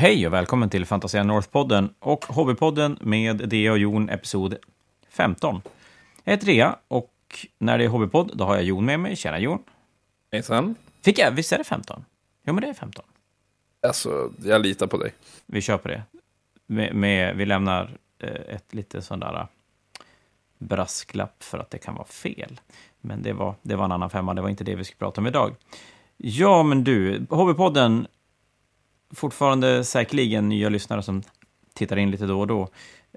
Hej och välkommen till Fantasia North-podden och Hobbypodden med Dea och Jon, episod 15. Jag heter Dea och när det är Hobbypodd, då har jag Jon med mig. Tjena Jon! Hejsan. Fick jag, visst är det 15? Jo, men det är 15. Alltså, jag litar på dig. Vi kör på det. Med, med, vi lämnar eh, ett lite sån där eh, brasklapp för att det kan vara fel. Men det var, det var en annan femma, det var inte det vi skulle prata om idag. Ja, men du, Hobbypodden, fortfarande säkerligen nya lyssnare som tittar in lite då och då.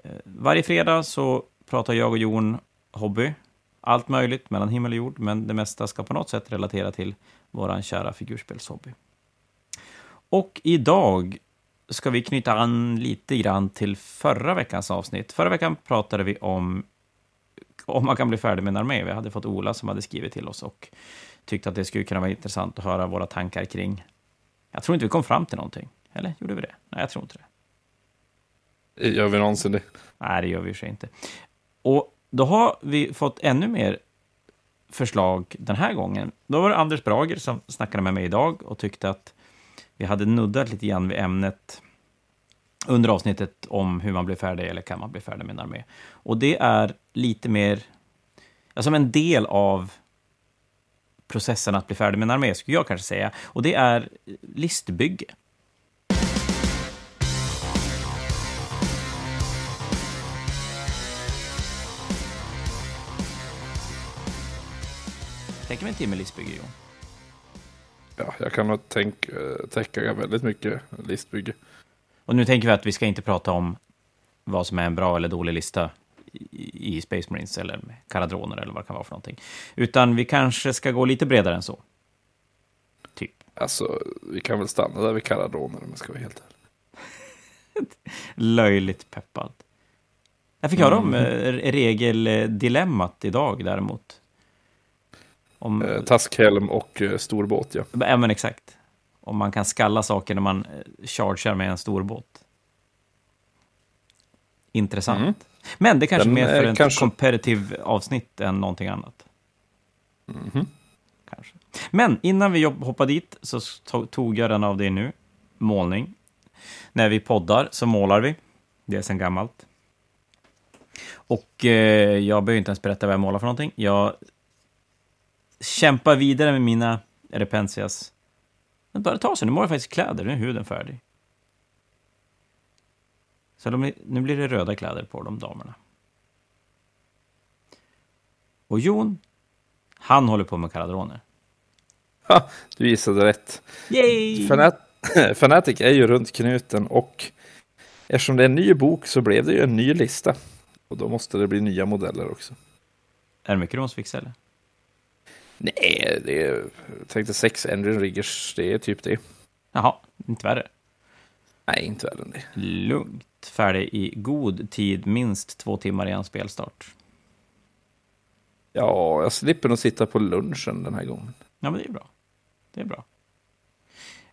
Eh, varje fredag så pratar jag och Jon hobby. Allt möjligt mellan himmel och jord, men det mesta ska på något sätt relatera till vår kära figurspelshobby. Och idag ska vi knyta an lite grann till förra veckans avsnitt. Förra veckan pratade vi om om man kan bli färdig med en armé. Vi hade fått Ola som hade skrivit till oss och tyckte att det skulle kunna vara intressant att höra våra tankar kring. Jag tror inte vi kom fram till någonting. Eller gjorde vi det? Nej, jag tror inte det. Gör vi någonsin det? Nej, det gör vi i och för sig inte. Och då har vi fått ännu mer förslag den här gången. Då var det Anders Brager som snackade med mig idag och tyckte att vi hade nuddat lite grann vid ämnet under avsnittet om hur man blir färdig eller kan man bli färdig med en armé. Och det är lite mer, som en del av processen att bli färdig med en armé, skulle jag kanske säga. Och det är listbygge. Tänker vi en timme listbygge, Jon? Ja, jag kan nog tänka, eh, täcka väldigt mycket listbygge. Och nu tänker vi att vi ska inte prata om vad som är en bra eller dålig lista i, Space Marines eller karadroner eller vad det kan vara för någonting. Utan vi kanske ska gå lite bredare än så. Typ. Alltså, vi kan väl stanna där vid karadoner om jag ska vara helt ärlig. Löjligt peppad. Jag fick höra om eh, regeldilemmat idag däremot. Om, Eh, taskhelm och eh, storbåt, ja. ja, men exakt. Om man kan skalla saker när man eh, chargear med en stor båt. Intressant. Mm. Men det kanske är mer för en kanske- competitive avsnitt än någonting annat. Mhm. Kanske. Men innan vi hoppar dit så to- tog jag den av dig nu. Målning. När vi poddar så målar vi. Det är sedan gammalt. Och eh, jag behöver inte ens berätta vad jag målar för någonting. Jag kämpar vidare med mina repensias. Det börjar ta sig. Nu målar jag faktiskt kläder. Nu är huden färdig. Så de, nu blir det röda kläder på de damerna. Och Jon, han håller på med karadroner. Ha, du gissade rätt. Yay! Fanat Fanatic är ju runt knuten och eftersom det är en ny bok så blev det ju en ny lista. Och då måste det bli nya modeller också. Är det mycket fixar eller? Nej, det är, jag tänkte sex engine riggers, det är typ det. Jaha, inte värre. Nej, inte värre än det. Lugnt. Färdig i god tid, minst två timmar innan spelstart. Ja, jag slipper nog sitta på lunchen den här gången. Ja, men det är bra. Det är bra.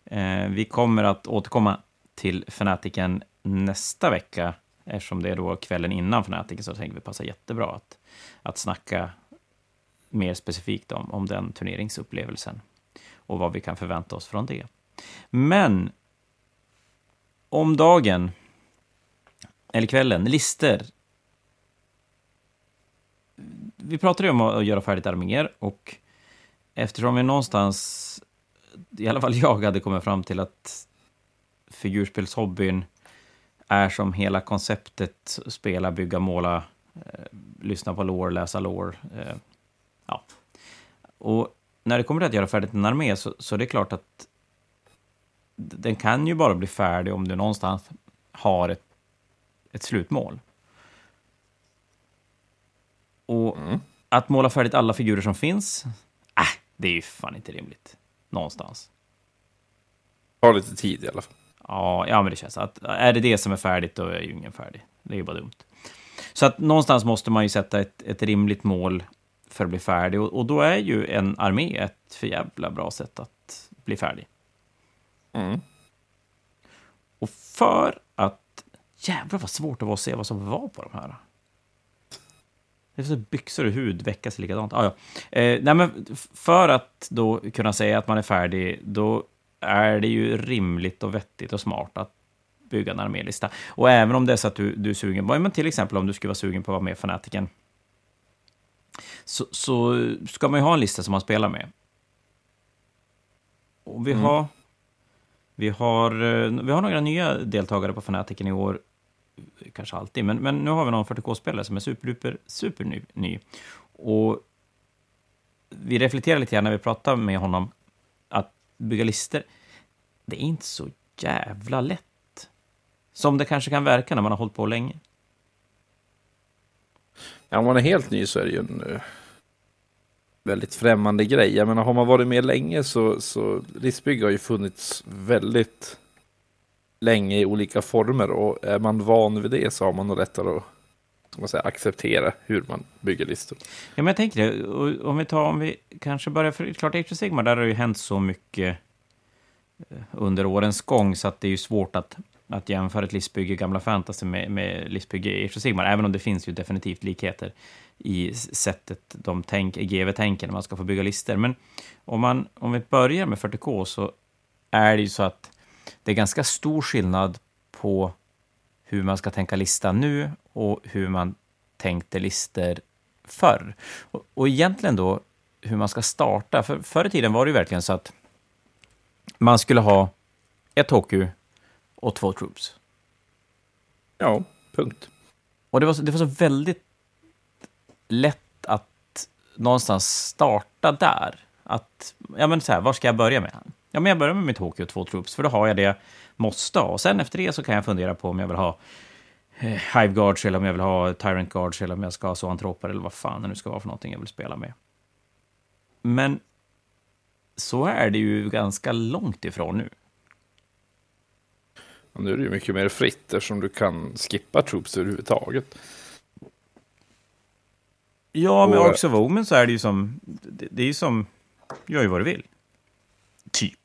Eh, vi kommer att återkomma till Fanatiken nästa vecka, eftersom det är då kvällen innan Fanatiken, så tänker vi passa jättebra att, att snacka mer specifikt om, om den turneringsupplevelsen och vad vi kan förvänta oss från det. Men om dagen, eller kvällen, lister. Vi pratade ju om att göra färdigt arméer och eftersom vi någonstans, i alla fall jag, hade kommit fram till att figurspelshobbyn är som hela konceptet spela, bygga, måla, eh, lyssna på lore, läsa lore. Eh, ja. Och när det kommer till att göra färdigt en armé så, så det är klart att den kan ju bara bli färdig om du någonstans har ett, ett slutmål. Och Mm. att måla färdigt alla figurer som finns, äh, det är ju fan inte rimligt. Någonstans. Har lite tid i alla fall. Ja, ja, men det känns att är det det som är färdigt, då är ju ingen färdig. Det är ju bara dumt. Så att någonstans måste man ju sätta ett, ett rimligt mål för att bli färdig. Och, och då är ju en armé ett för jävla bra sätt att bli färdig. Mm. Och för. Jävlar vad svårt det var att se vad som var på de här. Det är så byxor och hud väckas likadant. Ah, ja. eh, nej, men för att då kunna säga att man är färdig, då är det ju rimligt och vettigt och smart att bygga en armélista. Och även om det är så att du, du är sugen på, men till exempel om du skulle vara sugen på att vara med i Fanatiken, så, så ska man ju ha en lista som man spelar med. Och vi, Mm. har, vi, har, eh, vi har några nya deltagare på Fanatiken i år, kanske alltid, men, men nu har vi någon 40K-spelare som är superduper, superny. Ny. Och vi reflekterar lite grann när vi pratar med honom, att bygga listor, det är inte så jävla lätt. Som det kanske kan verka när man har hållit på länge. Ja, om man är helt ny så är det ju en eh, väldigt främmande grej. Jag menar, har man varit med länge så, så listbygge har ju funnits väldigt länge i olika former och är man van vid det så har man nog lättare att man säga, acceptera hur man bygger listor. Ja, men jag tänker det. Om vi, tar, om vi kanske börjar... För klart, Age of där har det ju hänt så mycket eh, under årens gång, så att det är ju svårt att, att jämföra ett listbygge i gamla fantasy med, med listbygge i Age of även om det finns ju definitivt likheter i sättet de tänk, GW tänker när man ska få bygga listor. Men om, man, om vi börjar med 40K så är det ju så att det är ganska stor skillnad på hur man ska tänka lista nu och hur man tänkte listor förr. Och, och egentligen då hur man ska starta. För förr i tiden var det ju verkligen så att man skulle ha ett HQ och två troops. Ja, punkt. Och det var, så, det var så väldigt lätt att någonstans starta där. Att, ja men så här, var ska jag börja med? Ja, men jag börjar med mitt och två troops, för då har jag det måste ha. Och sen efter det så kan jag fundera på om jag vill ha eh, Hive Guards, eller om jag vill ha Tyrant Guards, eller om jag ska ha Zoantroper, eller vad fan det nu ska vara för någonting jag vill spela med. Men så är det ju ganska långt ifrån nu. Och nu är det ju mycket mer fritt eftersom du kan skippa troops överhuvudtaget. Ja, med Och- of Omen så är det ju som... Det, det är ju som... Gör ju vad du vill. Typ.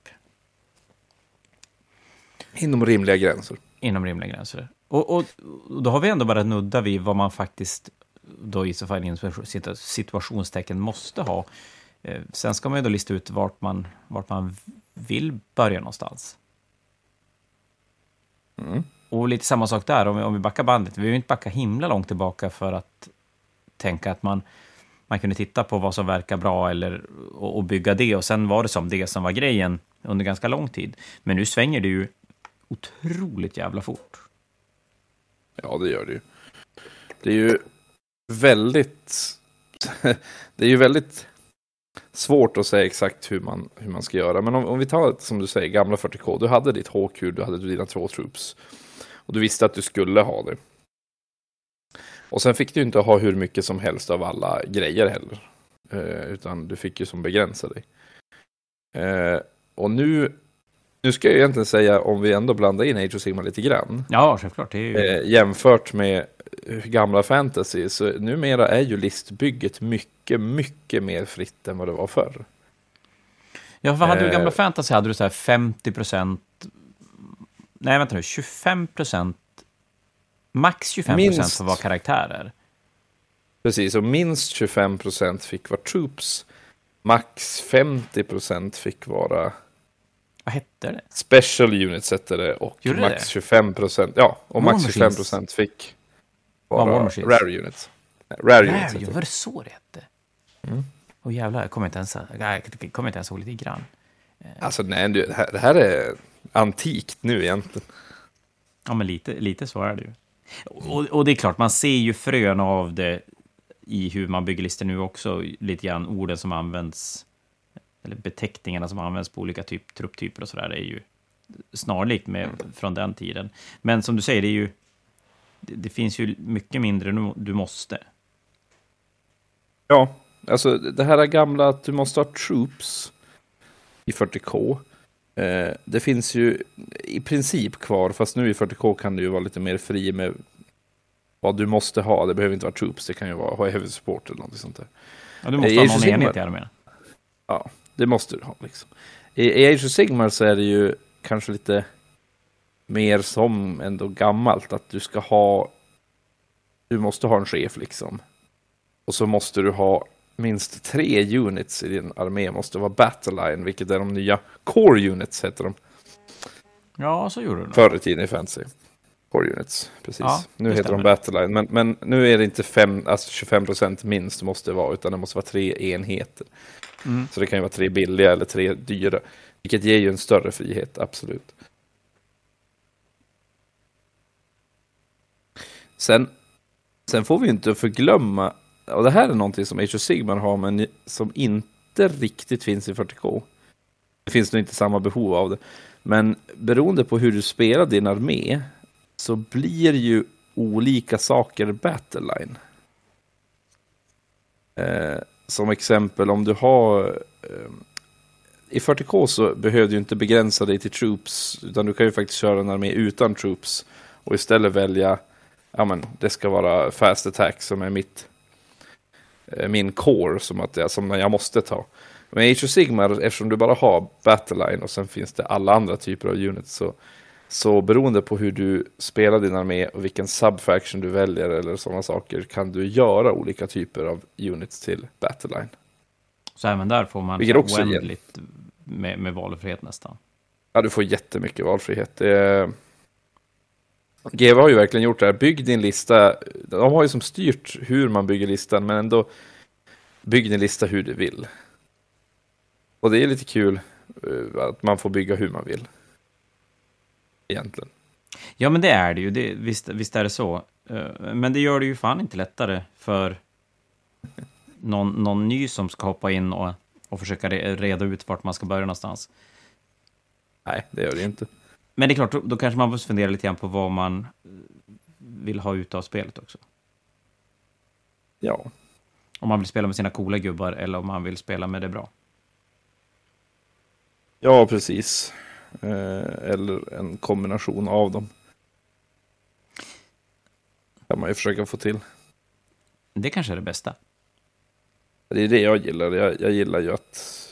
Inom rimliga gränser. Inom rimliga gränser. Och, och, och då har vi ändå bara nudda vid vad man faktiskt då i så fall inom situa- situationstecken måste ha. Eh, sen ska man ju då lista ut vart man, vart man vill börja någonstans. Mm. Och lite samma sak där, om vi, om vi backar bandet. Vi vill ju inte backa himla långt tillbaka för att tänka att man, man kunde titta på vad som verkar bra eller, och, och bygga det. Och sen var det som det som var grejen under ganska lång tid. Men nu svänger det ju otroligt jävla fort. Ja, det gör det ju. Det är ju väldigt... det är ju väldigt svårt att säga exakt hur man, hur man ska göra. Men om, om vi tar som du säger, gamla 40K. Du hade ditt HQ, du hade dina två troops. Och du visste att du skulle ha det. Och sen fick du inte ha hur mycket som helst av alla grejer heller. Eh, utan du fick ju som begränsa dig. Eh, och nu, nu ska jag egentligen säga, om vi ändå blandar in Age of Sigmar lite grann. Ja, självklart. Det ju... Eh, jämfört med eh, gamla fantasy så numera är ju listbygget mycket, mycket mer fritt än vad det var förr. Ja, vad hade du i Eh. gamla fantasy? Hade du så här 50 procent... Nej, vänta nu. 25 procent... Max 25 procent att vara karaktärer. Precis, och minst 25 procent fick vara troops. Max 50 procent fick vara Vad hette det? special units hette det och Gjorde max det? 25 procent, ja, och max 25 Machines. procent fick vara Machines? rare units. Rare units Rare, hette var det. så det hette? Mm. Åh jävlar, jag kommer inte ens, jag kommer inte ens ihåg lite grann. Alltså nej, det här, det här är antikt nu egentligen. Ja, men lite, lite så är det ju. Och, och det är klart, man ser ju frön av det i hur man bygger listor nu också. Lite grann orden som används, eller beteckningarna som används på olika typ, trupptyper och sådär, är ju snarlikt med, från den tiden. Men som du säger, det är ju det, det finns ju mycket mindre nu du måste. Ja, alltså det här gamla att du måste ha troops i 40K. Eh, det finns ju i princip kvar, fast nu i 40K kan du ju vara lite mer fri med vad du måste ha. Det behöver inte vara troops, det kan ju vara ha heavy support eller något sånt där. Ja, du måste Eh, ha någon enhet i armén. Ja, det måste du ha liksom. I, Age of Sigmar så är det ju kanske lite mer som ändå gammalt att du ska ha du måste ha en chef liksom. Och så måste du ha minst tre units i din armé måste vara Battleline, vilket är de nya Core Units heter de. Ja, så gjorde du. nog. Förr i tiden i Fantasy. Core Units, precis. Ja, nu heter de stämmer. Battleline, men, men nu är det inte fem, alltså 25% minst måste det vara, utan det måste vara tre enheter. Mm. Så det kan ju vara tre billiga eller tre dyra, vilket ger ju en större frihet, absolut. Sen, sen får vi inte förglömma, och det här är någonting som Age of Sigmar har, men som inte riktigt finns i 40K. Det finns nog inte samma behov av det. Men beroende på hur du spelar din armé så blir ju olika saker battleline. Eh, som exempel om du har eh, i 40K så behöver du inte begränsa dig till troops utan du kan ju faktiskt köra en armé utan troops och istället välja ja men det ska vara fast attack som är mitt eh, min core som att jag, som jag måste ta. Men i Age of Sigmar, eftersom du bara har Battleline och sen finns det alla andra typer av units så, så beroende på hur du spelar din armé och vilken subfaction du väljer eller sådana saker kan du göra olika typer av units till Battleline. Så även där får man Vilket också oändligt med, med valfrihet nästan. Ja, du får jättemycket valfrihet. Det... GW har ju verkligen gjort det här. Bygg din lista. De har ju som styrt hur man bygger listan, men ändå bygg din lista hur du vill. Och det är lite kul eh, att man får bygga hur man vill. Egentligen. Ja, men det är det ju. Det, visst, visst är det så. Eh, Men det gör det ju fan inte lättare för någon, någon ny som ska hoppa in och, och försöka re- reda ut vart man ska börja någonstans. Nej, det gör det inte. Men det är klart, då, då kanske man måste fundera lite grann på vad man eh, vill ha ut av spelet också. Ja, Om man vill spela med sina coola gubbar eller om man vill spela med det bra. ja precis. Eh, eller en kombination av dem. kan man ju försöka få till. Det kanske är det bästa. Det är det jag gillar. Jag, jag gillar ju att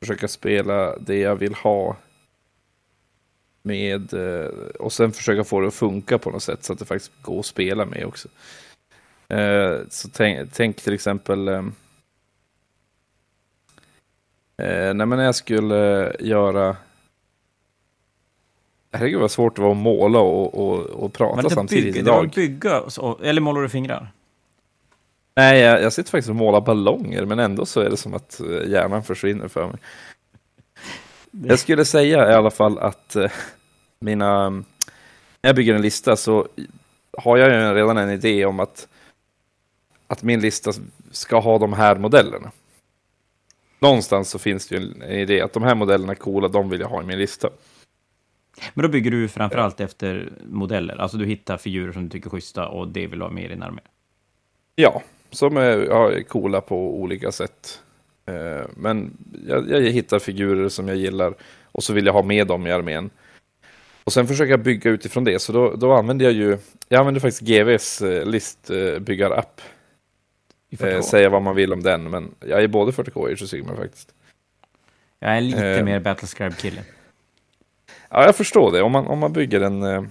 försöka spela det jag vill ha. Med, eh, och sen försöka få det att funka på något sätt så att det faktiskt går att spela med också. Eh, så tänk, tänk till exempel eh, eh, nej, men jag skulle göra Herregud vad svårt det var att måla och, och, och prata det, samtidigt bygga, det var idag. bygga, så- eller målar du fingrar? Nej, jag, jag sitter faktiskt och målar ballonger, men ändå så är det som att eh, hjärnan försvinner för mig. Jag skulle säga i alla fall att eh, mina... När jag bygger en lista så har jag ju redan en idé om att, att min lista ska ha de här modellerna. Någonstans så finns det ju en, idé att de här modellerna är coola, de vill jag ha i min lista. Men då bygger du framförallt efter modeller. Alltså du hittar figurer som du tycker är schyssta och det vill du ha med i din armé. Ja, som är, ja, är coola på olika sätt. Eh, men jag, jag hittar figurer som jag gillar och så vill jag ha med dem i armén. Och sen försöker jag bygga utifrån det, så då, då använder jag ju, jag använder faktiskt GVs eh, listbyggarapp. I 40K. Eh, säga vad man vill om den, men jag är både 40K och Age of Sigmar faktiskt. Jag är lite Eh. mer Battlescribe-kille. Ja, jag förstår det. Om man, om man bygger en eh,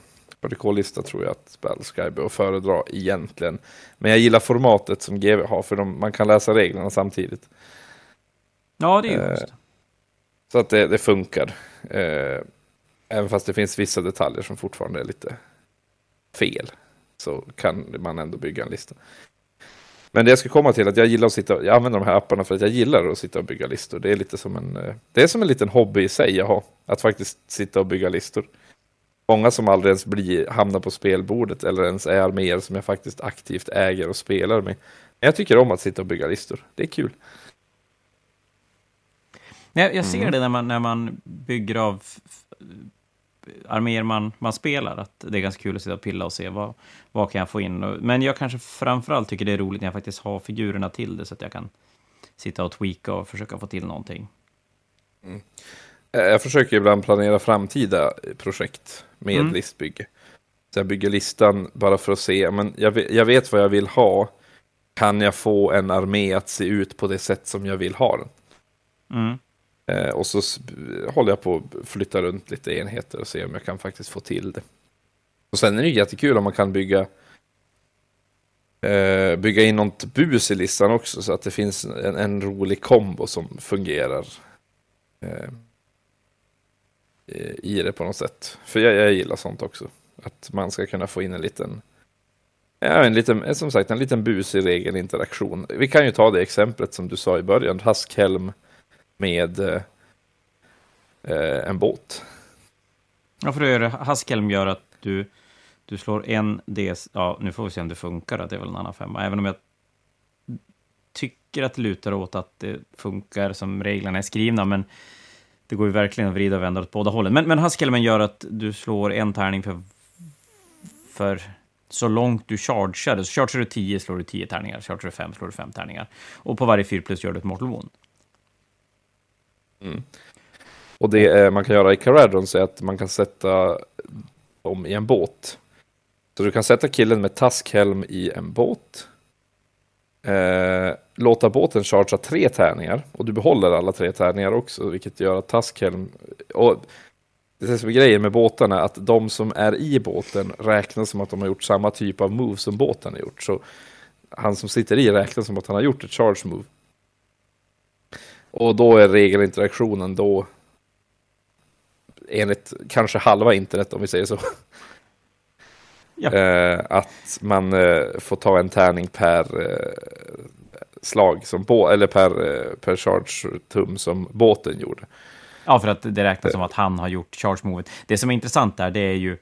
40K-lista tror jag att Battlescribe är att föredra egentligen. Men jag gillar formatet som GV har, för de, man kan läsa reglerna samtidigt. Ja, det är ju Eh. Så att det, det funkar. Eh, även fast det finns vissa detaljer som fortfarande är lite fel. Så kan man ändå bygga en lista. Men det jag ska komma till är att jag gillar att sitta, jag använder de här apparna för att jag gillar att sitta och bygga listor. Det är lite som en, eh, det är som en liten hobby i sig jag har. Att faktiskt sitta och bygga listor. Många som aldrig ens blir, hamnar på spelbordet eller ens är arméer som jag faktiskt aktivt äger och spelar med. Men jag tycker om att sitta och bygga listor. Det är kul. Jag, jag ser Mm. det när man, när man bygger av arméer man, man spelar, att det är ganska kul att sitta och pilla och se vad, vad kan jag få in. Men jag kanske framförallt tycker det är roligt när jag faktiskt har figurerna till det, så att jag kan sitta och tweaka och försöka få till någonting. Eh, Jag försöker ibland planera framtida projekt med Mm. listbygge. Så jag bygger listan bara för att se, men jag vet, jag vet vad jag vill ha. Kan jag få en armé att se ut på det sätt som jag vill ha den? Mm. Eh, och så håller jag på att flytta runt lite enheter och se om jag kan faktiskt få till det. Och sen är det ju jättekul om man kan bygga eh, bygga in något bus i listan också så att det finns en, en rolig kombo som fungerar. Eh, eh, i det på något sätt. För jag, jag gillar sånt också. Att man ska kunna få in en liten, ja, en liten, eh, som sagt, en liten busig regelinteraktion. Vi kan ju ta det exemplet som du sa i början, Haskhelm med eh, en båt. Ja, för då gör det, Haskelm gör att du, du slår en D, ja, nu får vi se om det funkar, det är väl en annan femma, även om jag tycker att det lutar åt att det funkar som reglerna är skrivna, men det går ju verkligen att vrida och vända åt båda hållen. Men, men Haskelmen gör att du slår en tärning för, för så långt du chargear. Så chargear du 10 slår du 10 tärningar, chargear du 5 slår du 5 tärningar. Och på varje 4 plus gör du ett mortal wound. Mm. Och det man kan göra i Caradron är att man kan sätta dem i en båt. Så du kan sätta killen med taskhelm i en båt. Eh, låta båten chargea tre tärningar och du behåller alla tre tärningar också, vilket gör att taskhelm... Och det som är grejen med båtarna att de som är i båten räknas som att de har gjort samma typ av move som båten har gjort. Så han som sitter i räknas som att han har gjort ett charge move. Och då är regelinteraktionen då enligt kanske halva internet om vi säger så. Ja. Eh, att man eh, får ta en tärning per eh, slag, som bå eller per, per charge-tum som båten gjorde. Ja, för att det räknas som att han har gjort charge-movet. Det som är intressant där, det är ju,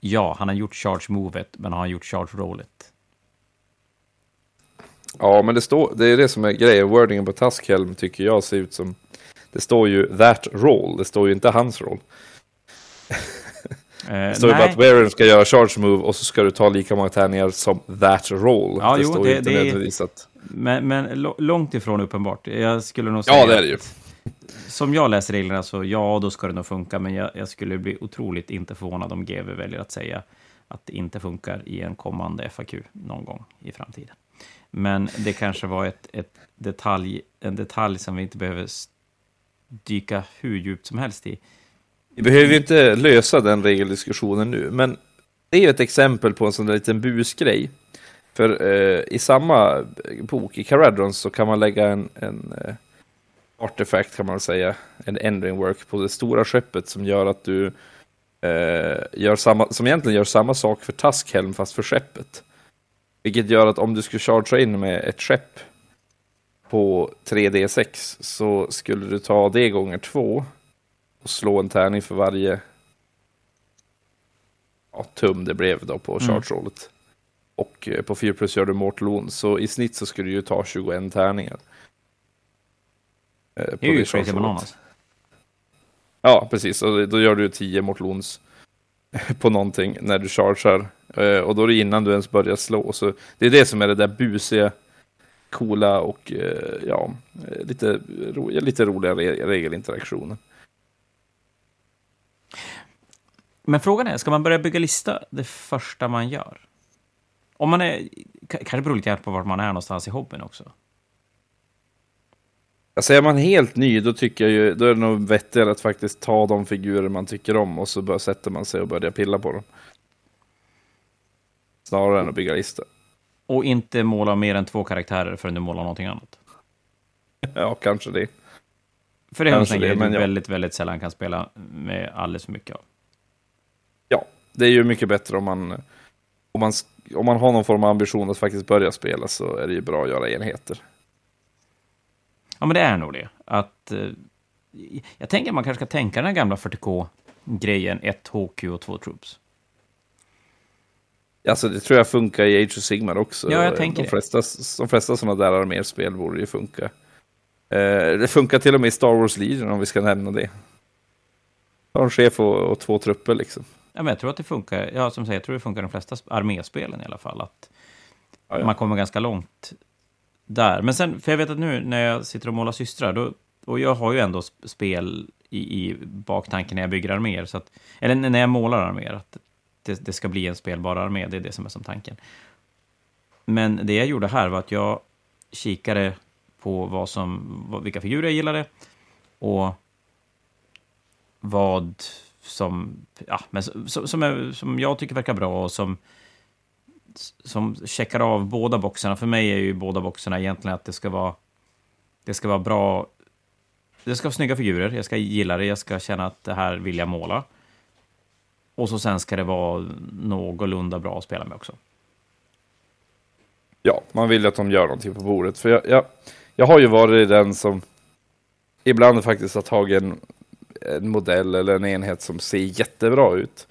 ja, han har gjort charge-movet, men han har gjort charge-rollet. Ja, men det, står, det är det som är grejen. Wordingen på Taskhelm tycker jag ser ut som... Det står ju that roll, det står ju inte hans roll. Eh, det står ju bara att Warren ska göra charge move och så ska du ta lika många tärningar som that roll. Ja, det jo, står det, ju inte det nödvändigtvis att... Men, men långt ifrån uppenbart. Jag skulle nog säga ja, det är det ju. Som jag läser reglerna så ja, då ska det nog funka, men jag, jag skulle bli otroligt inte förvånad om GW väljer att säga att det inte funkar i en kommande FAQ någon gång i framtiden. Men det kanske var ett, ett detalj, en detalj som vi inte behöver dyka hur djupt som helst i. Vi behöver ju inte lösa den regeldiskussionen nu, men det är ju ett exempel på en sån där liten busgrej. För eh, i samma bok, i Caradron, så kan man lägga en, en eh, artefakt kan man säga, en ending work på det stora skeppet som gör att du eh, gör samma, som egentligen gör samma sak för Taskhelm fast för skeppet. Vilket gör att om du skulle chargea in med ett skepp på 3D6 så skulle du ta det gånger två och slå en tärning för varje ja, tum det blev då på mm. charge-rollet. Och eh, på 4 plus gör du mortal wound, så i snitt så skulle du ju ta 21 tärningar. Eh, det är ju crazy bananas. Ja, precis. Och då gör du 10 mortal wounds på någonting när du chargear. Eh, och då är det innan du ens börjar slå. Så det är det som är det där busiga, coola och ja, lite, ro, lite roliga regelinteraktioner. Men frågan är, ska man börja bygga lista det första man gör? Om man är, kanske beror lite på vart man är någonstans i hobbyn också. Alltså är man helt ny, då tycker jag ju, då är det nog vettigare att faktiskt ta de figurer man tycker om och så bara sätter man sig och börjar pilla på dem. Snarare än att bygga lista. Och inte måla mer än två karaktärer förrän du målar någonting annat. Ja, kanske det. För det är en grej du väldigt, väldigt sällan kan spela med alldeles för mycket av. Ja, det är ju mycket bättre om man, om man, om man har någon form av ambition att faktiskt börja spela så är det ju bra att göra enheter. Ja, men det är nog det. Att, eh, jag tänker att man kanske ska tänka den här gamla 40K-grejen, ett HQ och två troops. Alltså det tror jag funkar i Age of Sigmar också. Ja, jag tänker de flesta, det. De flesta sådana där arméspel borde ju funka. Eh, det funkar till och med i Star Wars Legion om vi ska nämna det. Har en chef och, och, två trupper liksom. Ja, men jag tror att det funkar. Ja, som sagt, jag tror det funkar i de flesta arméspelen i alla fall. Att ja, ja. man kommer ganska långt där. Men sen, för jag vet att nu när jag sitter och målar systrar, då, och jag har ju ändå spel i, i baktanken när jag bygger arméer, så att, eller när jag målar arméer, att det, det, ska bli en spelbar armé, det är det som är som tanken. Men det jag gjorde här var att jag kikade på vad som, vilka figurer jag gillade och vad som, ja, men som, som, är, som jag tycker verkar bra och som, som checkar av båda boxarna. För mig är ju båda boxarna egentligen att det ska vara, det ska vara bra det ska vara snygga figurer, jag ska gilla det, jag ska känna att det här vill jag måla. Och så sen ska det vara någorlunda bra att spela med också. Ja, man vill ju att de gör någonting på bordet. För jag, jag, jag har ju varit den som ibland faktiskt har tagit en, en modell eller en enhet som ser jättebra ut.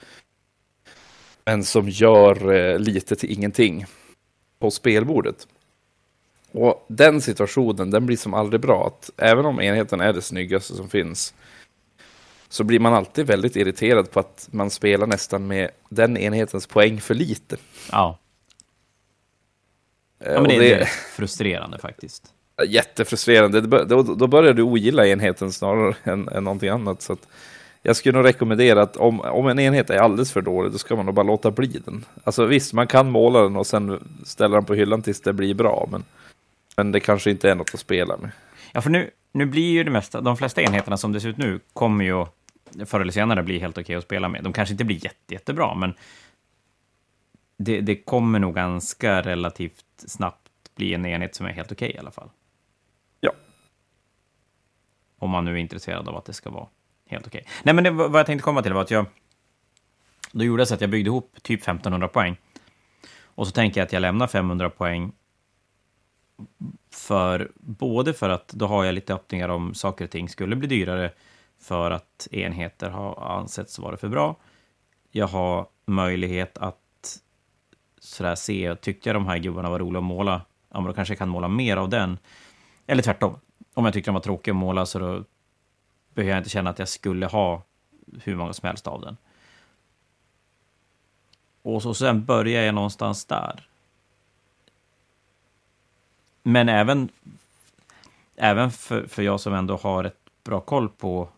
Men som gör eh, lite till ingenting på spelbordet. Och den situationen, den blir som aldrig bra. Att även om enheten är det snyggaste som finns, så blir man alltid väldigt irriterad på att man spelar nästan med den enhetens poäng för lite. Ja. Ja, men det, det är frustrerande faktiskt. Jättefrustrerande. Då, då börjar du ogilla enheten snarare än, än någonting annat. Så att jag skulle nog rekommendera att om, om en enhet är alldeles för dålig, då ska man nog bara låta bli den. Alltså visst, man kan måla den och sen ställa den på hyllan tills det blir bra, men, men det kanske inte är något att spela med. Ja, för nu, nu blir ju det mesta, de flesta enheterna som det ser ut nu kommer ju förr eller senare bli helt okej att spela med. De kanske inte blir jätte, jättebra, men det, det kommer nog ganska relativt snabbt bli en enhet som är helt okej i alla fall. Ja. Om man nu är intresserad av att det ska vara helt okej. Nej, men det, vad jag tänkte komma till var att jag... Då gjorde jag så att jag byggde ihop typ 1500 poäng. Och så tänker jag att jag lämnar 500 poäng för både för att då har jag lite öppningar om saker och ting skulle bli dyrare för att enheter har ansetts vara för bra. Jag har möjlighet att sådär se, tyckte jag de här gubbarna var roliga att måla, ja men då kanske jag kan måla mer av den. Eller tvärtom, om jag tyckte de var tråkiga att måla så då behöver jag inte känna att jag skulle ha hur många som helst av den. Och så sen börjar jag någonstans där. Men även, även för, för jag som ändå har ett bra koll på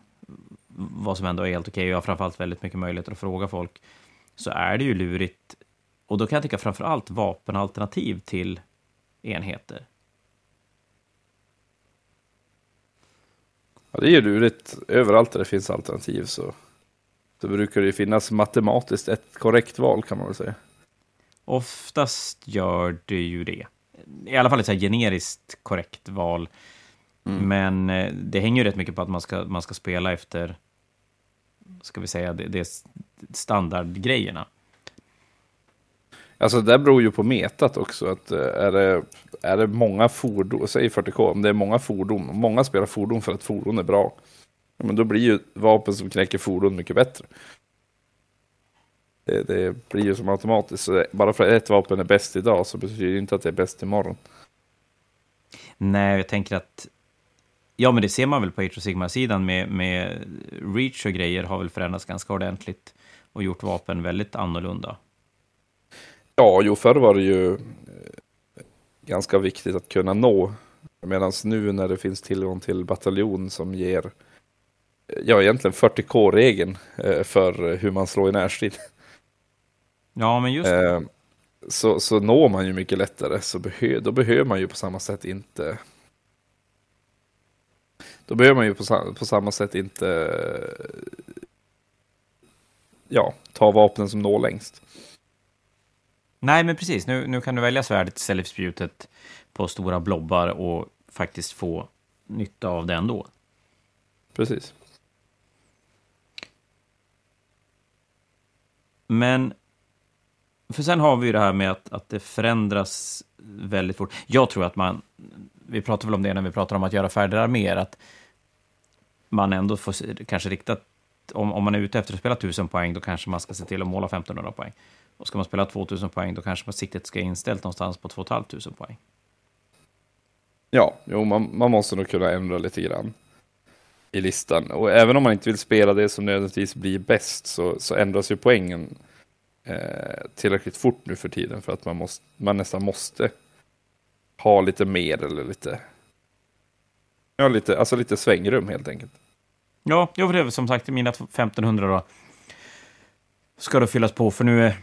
vad som ändå är helt okej, och jag har framförallt väldigt mycket möjligheter att fråga folk, så är det ju lurigt. Och då kan jag tycka framförallt vapenalternativ till enheter. Ja, det är ju lurigt. Överallt där det finns alternativ så, så brukar det ju finnas matematiskt ett korrekt val kan man väl säga. Oftast gör det ju det. I alla fall ett så generiskt korrekt val. Men eh, det hänger ju rätt mycket på att man ska, man ska spela efter, ska vi säga, det, det standardgrejerna. Alltså det beror ju på metat också. Att eh, är, det, är det många fordon, säg 40K, om det är många fordon, många spelar fordon för att fordon är bra. Men då blir ju vapen som knäcker fordon mycket bättre. Det, det blir ju som automatiskt. Så bara för att ett vapen är bäst idag så betyder det inte att det är bäst imorgon. Nej, jag tänker att... Ja, men det ser man väl på Age of Sigmar-sidan med, med Reach och grejer har väl förändrats ganska ordentligt och gjort vapen väldigt annorlunda. Ja, jo, förr var det ju eh, ganska viktigt att kunna nå. Medan nu när det finns tillgång till bataljon som ger, eh, ja egentligen 40K-regeln eh, för hur man slår i närstrid. Ja, men just Eh, så, så når man ju mycket lättare. Så behö, då behöver man ju på samma sätt inte... Då behöver man ju på, på samma sätt inte... Ja, ta vapnen som når längst. Nej, men precis. Nu, nu kan du välja svärdet istället för spjutet på stora blobbar och faktiskt få nytta av det ändå. Precis. Men... För sen har vi ju det här med att, att det förändras väldigt fort. Jag tror att man... Vi pratar väl om det när vi pratar om att göra färdiga arméer, att man ändå får kanske rikta... Om, om man är ute efter att spela 1000 poäng, då kanske man ska se till att måla 1500 poäng. Och ska man spela 2000 poäng, då kanske man siktet ska inställt någonstans på 2500 poäng. Ja, jo, man, man måste nog kunna ändra lite grann i listan. Och även om man inte vill spela det som nödvändigtvis blir bäst så, så ändras ju poängen eh, tillräckligt fort nu för tiden för att man, måste, man nästan måste ha lite mer eller lite, ja, lite, alltså lite svängrum helt enkelt. Ja, jag för det är som sagt mina 1500 då. Ska då fyllas på, för nu är-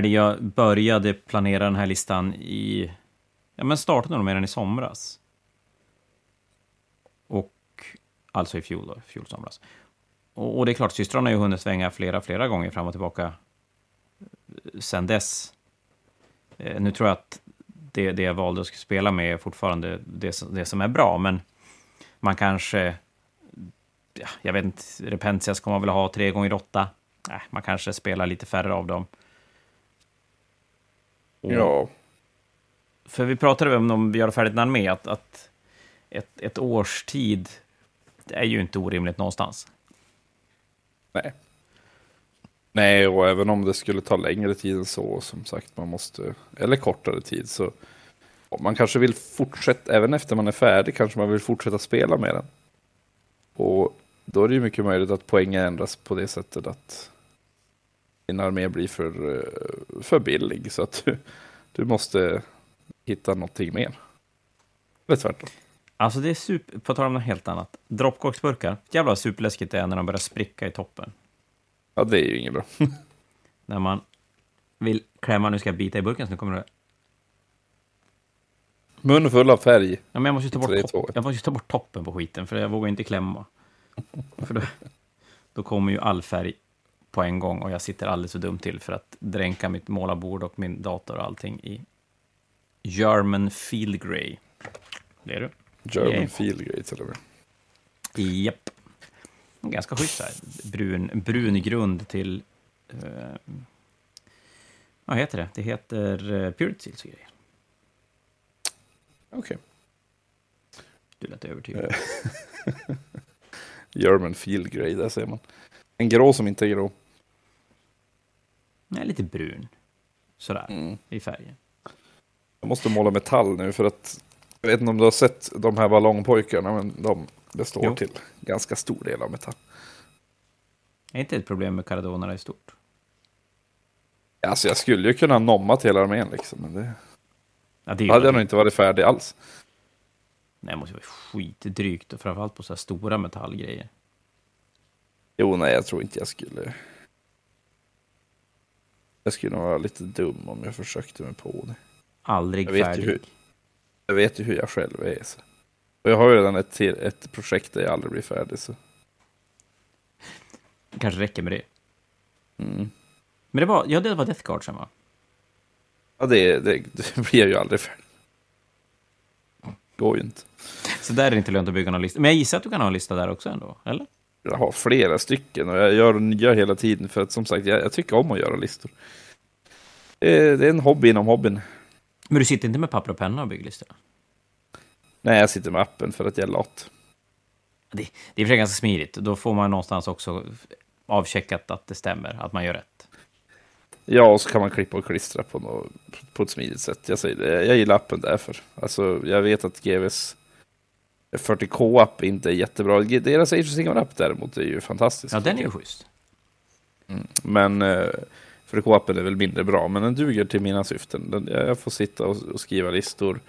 det jag började planera den här listan i... Ja, men startade nog med den i somras. Och alltså i fjol då, fjol somras. Och, och det är klart, systrarna har ju hunnit svänga flera, flera gånger fram och tillbaka eh, sen dess. Eh, nu tror jag att det, det jag valde att spela med är fortfarande det, det som är bra, men Man kanske... Ja, jag vet inte, Repentias kommer man väl ha tre gånger åtta. Äh, man kanske spelar lite färre av dem. Och, Ja, För vi pratade om, om vi gör färdigt en armé, att, att ett, ett års tid är ju inte orimligt någonstans. nej. Nej, och även om det skulle ta längre tid än så, som sagt, man måste, eller kortare tid, så man kanske vill fortsätta, även efter man är färdig, kanske man vill fortsätta spela med den. Och då är det ju mycket möjligt att poängen ändras på det sättet att din armé blir för, eh, för billig, så att du, du måste hitta någonting mer. Eller tvärtom. Alltså det är super, på tal om något helt annat. Droppkaksburkar, jävlar vad superläskigt det är när de börjar spricka i toppen. Ja, det är ju inget bra. När man vill klämma, nu ska jag bita i burken så nu kommer det... Mun full av färg. Ja, men jag måste ju ta bort, topp, jag måste ju ta bort toppen på skiten, för jag vågar inte klämma. För då, då kommer ju all färg på en gång och jag sitter alldeles för dumt till för att dränka mitt målarbord och min dator och allting i German Field Grey. Det är du. German Yeah. feel great till och med. Japp. Ganska schysst så här. Brun, brun grund till... Eh, vad heter det? Det heter Purity Seals och grejer. Okej. Du lät övertygad. German feel grey, där ser man. En grå som inte är grå. Nej, lite brun. Sådär, Mm. i färgen. Jag måste måla metall nu för att jag vet inte om du har sett de här ballongpojkarna, men de består Jo. till ganska stor del av metall. Är inte ett problem med Cardona i stort? Alltså jag skulle ju kunna nomma till hela armén liksom, men det Ja, det hade jag nog inte varit färdig alls. Nej, det måste vara skitdrygt, och framförallt på så här stora metallgrejer. Jo, nej, jag tror inte jag skulle. Jag skulle nog vara lite dum om jag försökte mig på det. Aldrig Jag färdig. hur- Jag vet ju hur jag själv är. Så. Och jag har ju redan ett, till, ett projekt där jag aldrig blir färdig. Så. kanske räcker med det. Mm. Men det var, ja, det var Death Guard sen, va? Ja, det, det, det blir jag ju aldrig färdig. Går ju inte. Så där är det inte lönt att bygga någon lista. Men jag gissar att du kan ha en lista där också ändå, eller? Jag har flera stycken och jag gör nya hela tiden för att som sagt, jag, jag tycker om att göra listor. Det är, det är en hobby inom hobbyn. Men du sitter inte med papper och penna och bygger listor? Nej, jag sitter med appen för att jag är lat. Det, det är för sig ganska smidigt. Då får man någonstans också avcheckat att det stämmer, att man gör rätt. Ja, och så kan man klippa och klistra på, nå på ett smidigt sätt. Jag säger det, jag gillar appen därför. Alltså, jag vet att GVs 40K-app inte är jättebra. Deras Age of Sigmar-app däremot är ju fantastisk. Ja, den är ju schysst. Men eh, 40K-appen är väl mindre bra, men den duger till mina syften. Jag får sitta och, och skriva listor.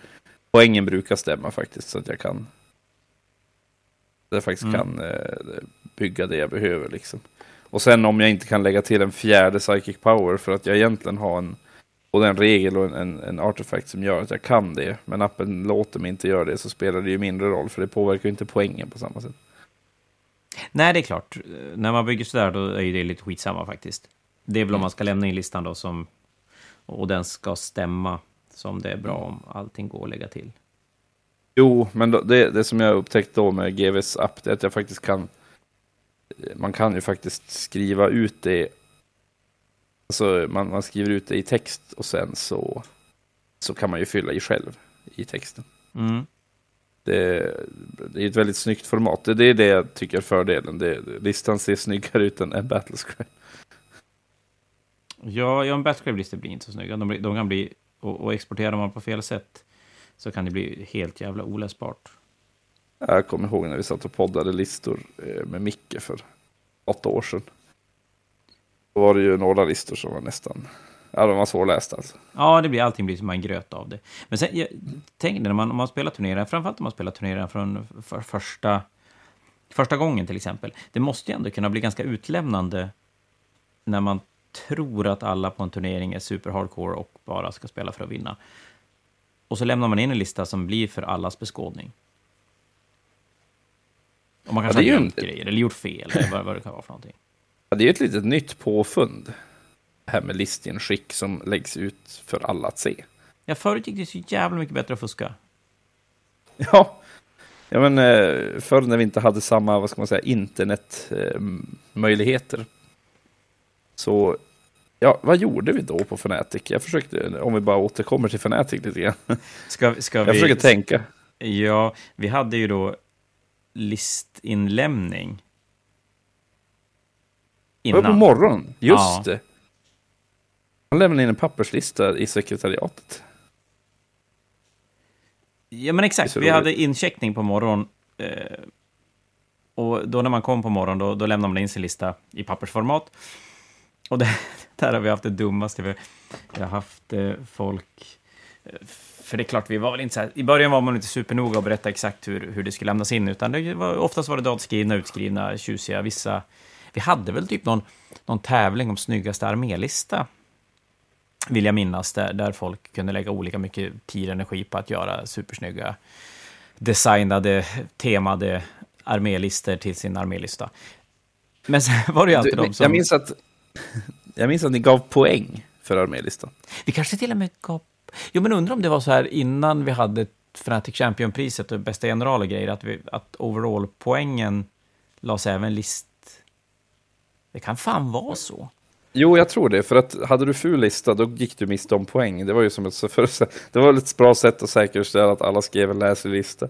Poängen brukar stämma faktiskt, så att jag kan jag faktiskt Mm. kan eh, bygga det jag behöver. Liksom. Och sen om jag inte kan lägga till en fjärde psychic power för att jag egentligen har en både en regel och en, en, en artefakt som gör att jag kan det. Men appen låter mig inte göra det så spelar det ju mindre roll för det påverkar ju inte poängen på samma sätt. Nej, det är klart. När man bygger sådär, då är ju det lite skitsamma faktiskt. Det är väl om Mm. man ska lämna in listan då, som, och den ska stämma, som det är bra om allting går att lägga till. Jo, men det, det som jag upptäckt då med GVs app det är att jag faktiskt kan man kan ju faktiskt skriva ut det alltså man, man skriver ut det i text och sen så så kan man ju fylla i själv i texten. Mm. Det, det är ett väldigt snyggt format. Det, det är det jag tycker är fördelen. Det, listan ser snyggare ut än en Battlescribe. Ja, ja en Battlescribe-listor blir inte så snygga. De, de kan bli, och, och exporterar man på fel sätt, så kan det bli helt jävla oläsbart. Jag kommer ihåg när vi satt och poddade listor eh, med Micke för åtta år sedan. Då var det ju några listor som var nästan, ja de var svårlästa alltså. Ja, det blir, allting blir som en gröt av det. Men sen, jag, tänk när man, om man spelar turneringar, framförallt om man spelar turneringar från för, första, första gången till exempel. Det måste ju ändå kunna bli ganska utlämnande när man tror att alla på en turnering är super hardcore och bara ska spela för att vinna. Och så lämnar man in en lista som blir för allas beskådning. Och man kanske det är har ju glömt en- grejer, eller gjort fel, eller vad, vad det kan vara för någonting. Ja, det är ett litet nytt påfund. Det här med listinskick som läggs ut för alla att se. Ja, förut gick det så jävla mycket bättre att fuska. Ja, Ja, men eh, förr när vi inte hade samma, vad ska man säga, internetmöjligheter. Så, ja, vad gjorde vi då på Fnatic? Jag försökte, om vi bara återkommer till Fnatic lite grann. Ska, ska Jag vi... försöker tänka. Ja, vi hade ju då listinlämning. Var på Innan. morgonen, just Ja. det. Han lämnade in en papperslista i sekretariatet. Ja, men exakt. Vi hade incheckning på morgon. Eh, och då när man kom på morgon, då, då lämnar man in sin lista i pappersformat. Och det, där har vi haft det dummaste. Vi, har haft eh, folk... eh, För det är klart, vi var väl inte så här, I början var man inte supernoga och berätta exakt hur, hur det skulle lämnas in, utan det var, oftast var det dagskrivna, utskrivna, tjusiga, vissa... Vi hade väl typ någon, någon tävling om snyggaste armélista vill jag minnas, där, där folk kunde lägga olika mycket tid och energi på att göra supersnygga designade, temade armélistor till sin armélista. Men sen var det ju alltid Du, de som... jag, minns att, jag minns att ni gav poäng för armélistan. Vi kanske till och med gav... Jo, men undrar om det var så här innan vi hade Fnatic Champion-priset och bästa general och grejer, att, vi, att overall-poängen lades även list... Det kan fan vara så. Jo, jag tror det. För att hade du ful lista, då gick du miste om poäng. Det var ju som ett, för, det var ett bra sätt att säkerställa att alla skrev en läslista.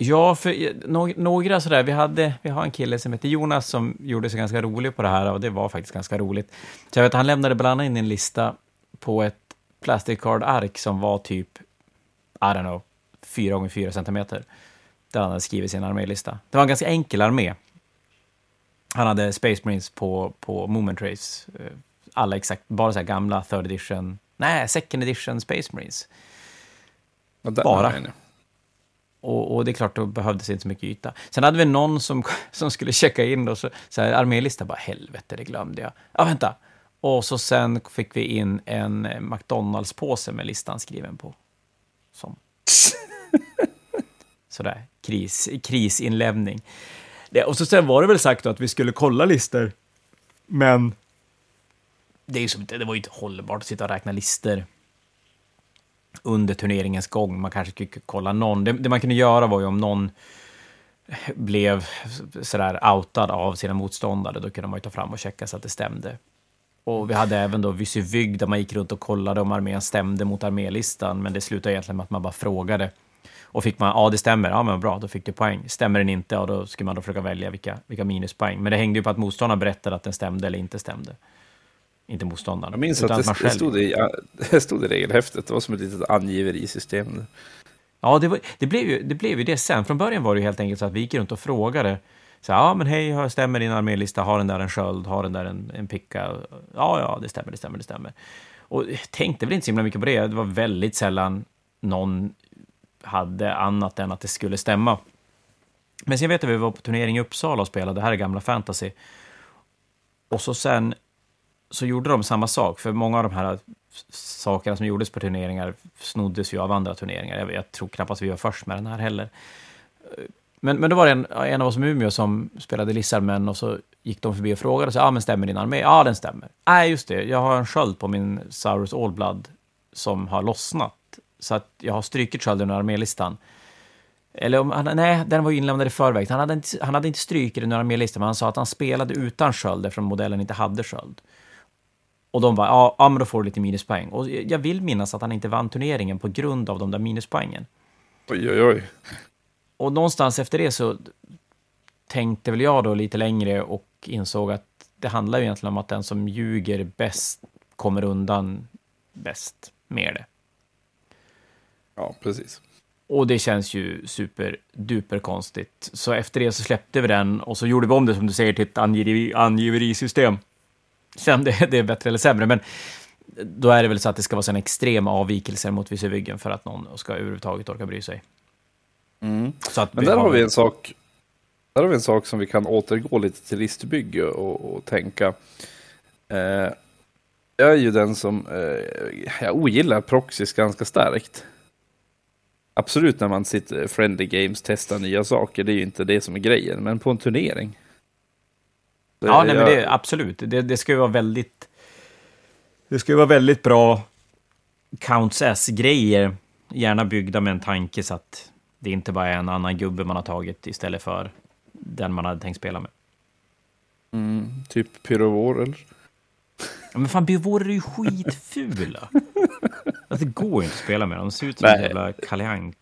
Ja, för nå- några sådär, vi, hade, vi har en kille som heter Jonas som gjorde sig ganska rolig på det här och det var faktiskt ganska roligt. Så jag vet, han lämnade bland annat in en lista på ett plastic card-ark som var typ, I don't know, 4 gånger 4 centimeter. Där han hade skrivit sin armélista. Det var en ganska enkel armé. Han hade Space Marines på, på Movement Race. eh, Alla exakt, bara så här gamla third edition, nej, second edition Space Marines. Där Bara. Och, och det är klart, då behövdes inte så mycket yta. Sen hade vi någon som, som skulle checka in och så, så här, armélista, bara helvete, det glömde jag. Ja, vänta. Och så sen fick vi in en eh, McDonalds-påse med listan skriven på. Som. Sådär, kris, krisinlämning. Det, och så sen var det väl sagt då att vi skulle kolla listor, men det, är som, det var ju inte hållbart att sitta och räkna listor under turneringens gång. Man kanske skulle kolla någon. Det, det man kunde göra var ju om någon blev sådär outad av sina motståndare, då kunde man ju ta fram och checka så att det stämde. Och vi hade även då Vysyvygg där man gick runt och kollade om armén stämde mot armélistan, men det slutade egentligen med att man bara frågade. Och fick man, ja det stämmer, ja men bra, då fick du poäng. Stämmer den inte, ja då skulle man då försöka välja vilka, vilka minuspoäng. Men det hängde ju på att motståndarna berättade att den stämde eller inte stämde. Inte motståndaren. Jag minns att det, det, själv- stod i, det stod i regelhäftet. Det var som ett litet angiverisystem. Ja, det, var, det, blev ju, det blev ju det sen. Från början var det ju helt enkelt så att vi gick runt och frågade. Så, ja, men hej, stämmer din armélista? Har den där en sköld? Har den där en, en picka? Ja, ja, det stämmer, det stämmer, det stämmer. Och tänkte väl inte så himla mycket på det. Det var väldigt sällan någon hade annat än att det skulle stämma. Men sen vet jag, vi var på turnering i Uppsala och spelade, det här är gamla fantasy. Och så sen så gjorde de samma sak, för många av de här sakerna som gjordes på turneringar snoddes ju av andra turneringar. Jag, jag tror knappast vi var först med den här heller. Men, men då var det en, en av oss i Umeå som spelade Lissarmän och så gick de förbi och frågade, så, ah, men stämmer din armé? Ja, den stämmer. Nej, just det, jag har en sköld på min Saurus Allblood som har lossnat. Så att jag har strykit skölden ur armélistan. Eller om, han- nej, den var ju inlämnad i förväg. Han hade inte, han hade inte strykit den ur armélistan, men han sa att han spelade utan sköld eftersom modellen inte hade sköld. Och de bara, ja, ja, men då får du lite minuspoäng. Och jag vill minnas att han inte vann turneringen på grund av de där minuspoängen. Oj, oj, oj. Och någonstans efter det så tänkte väl jag då lite längre och insåg att det handlar ju egentligen om att den som ljuger bäst kommer undan bäst med det. Ja, precis. Och det känns ju superduper konstigt. Så efter det så släppte vi den och så gjorde vi om det som du säger till ett angiver- angiverisystem. Sen det, det är bättre eller sämre, men då är det väl så att det ska vara så en extrem avvikelse mot Visuvyggen för att någon ska överhuvudtaget orka bry sig. Att Men där har vi en sak. Där har vi en sak som vi kan återgå lite till listbygge och, och tänka. Eh, jag är ju den som eh, jag ogillar proxys ganska starkt. Absolut när man sitter friendly games testar nya saker, det är ju inte det som är grejen, men på en turnering. Ja, nej, men det, absolut. Det, det ska ju vara väldigt... Det ska ju vara väldigt bra Counts S-grejer, gärna byggda med en tanke så att det inte bara är en annan gubbe man har tagit istället för den man hade tänkt spela med. Mm, typ pyrovor eller? Ja, men fan, Biovor är ju skitfula. alltså, det går ju inte att spela med dem. De ser ut som en jävla Kalle.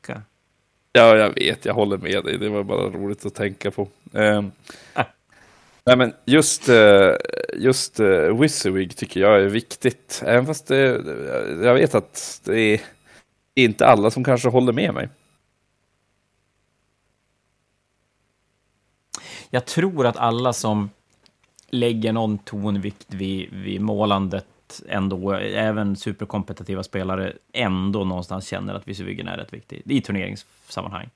Ja, jag vet, jag håller med dig. Det var bara roligt att tänka på. Um. Nej, men just, eh, just uh, tycker jag är viktigt. Även fast det, jag vet att det är inte alla som kanske håller med mig. Jag tror att alla som lägger någon tonvikt vid, vid målandet ändå, även superkompetitiva spelare, ändå någonstans känner att Visuviggen är rätt viktig i turneringssammanhang.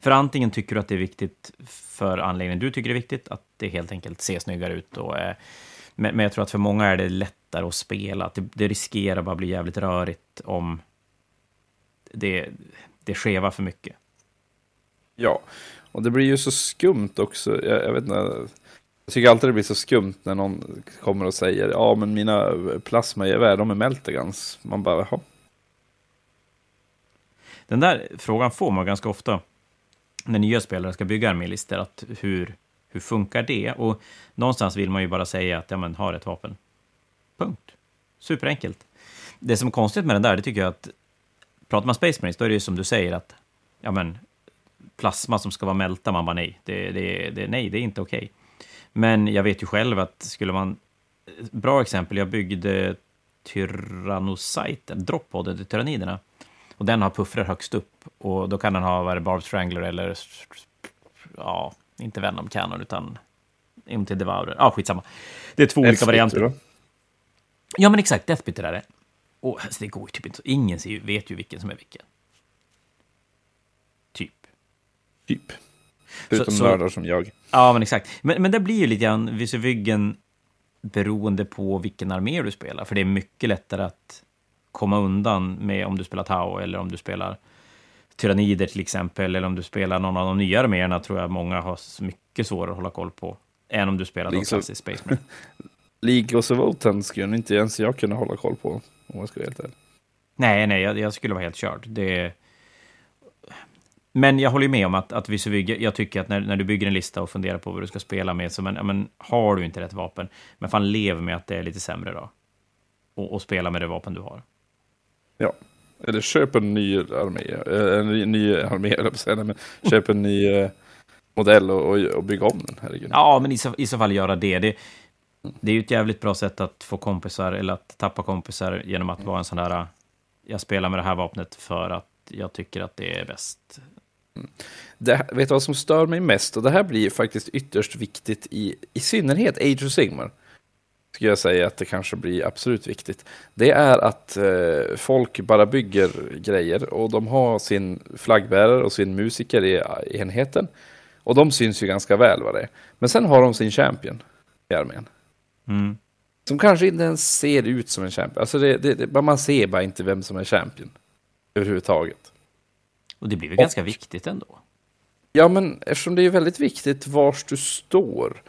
För antingen tycker du att det är viktigt för anledningen du tycker det är viktigt, att det helt enkelt ser snyggare ut. Och, eh, men, men jag tror att för många är det lättare att spela, att det, det riskerar bara bli jävligt rörigt om det, det skeva för mycket. Ja, och det blir ju så skumt också. Jag, jag vet inte, jag tycker alltid det blir så skumt när någon kommer och säger ja men mina plasmagevär de är Meltegans. Man bara jaha. Den där frågan får man ganska ofta när nya spelare ska bygga armélistor. Att hur, hur funkar det? Och någonstans vill man ju bara säga att ja, men har ett vapen. Punkt. Superenkelt. Det som är konstigt med den där, det tycker jag att pratar man Space Marines, då är det ju som du säger att ja, men, plasma som ska vara mälta, man bara nej, det, det, det, nej, det är inte okej. Okay. Men jag vet ju själv att skulle man... Bra exempel, jag byggde Tyrannocyten, droppodden till Tyranniderna. Och den har puffrar högst upp. Och då kan den ha vad Barb Strangler eller... Ja, inte Venom Cannon, utan... Inte Devourer. Ja, skitsamma. Det är två olika varianter. Då? Ja, men exakt. Deathbitter är det. Och alltså, det går ju typ inte... Ingen vet ju vilken som är vilken. Typ. Typ. Förutom så, nördar som jag. Ja, men exakt. Men, men det blir ju lite grann Visuvyggen beroende på vilken armé du spelar. För det är mycket lättare att komma undan med om du spelar Tau eller om du spelar Tyrannider till exempel, eller om du spelar någon av de nya arméerna tror jag många har mycket svårare att hålla koll på än om du spelar League klassisk Space Marine. League of Votan skulle inte ens jag kunna hålla koll på, om jag ska vara helt ärlig. Nej, nej, jag, jag, skulle vara helt körd. Det, men jag håller med om att, att vissa bygger, jag tycker att när, när du bygger en lista och funderar på vad du ska spela med, så men, ja, men har du inte rätt vapen, men fan lev med att det är lite sämre då. Och, och spela med det vapen du har. Ja, eller köp en ny armé, eh, en ny, armé, eller säga, men köp en ny eh, modell och, och, och bygga om den. Herregud. Ja, men i så, i så fall göra det. det. Det är ju ett jävligt bra sätt att få kompisar, eller att tappa kompisar genom att vara en sån där, jag spelar med det här vapnet för att jag tycker att det är bäst. Det, vet du vad som stör mig mest? Och det här blir faktiskt ytterst viktigt i, i synnerhet Age of Sigmar. Skulle jag säga att det kanske blir absolut viktigt. Det är att eh, folk bara bygger grejer och de har sin flaggbärare och sin musiker i, i enheten. Och de syns ju ganska väl vad det är. Men sen har de sin champion i armén. Mm. Som kanske inte ens ser ut som en champion. Alltså det, det, det, man ser bara inte vem som är champion. Överhuvudtaget. Och det blir väl och, ganska viktigt ändå? Ja, men eftersom det är väldigt viktigt vars du står.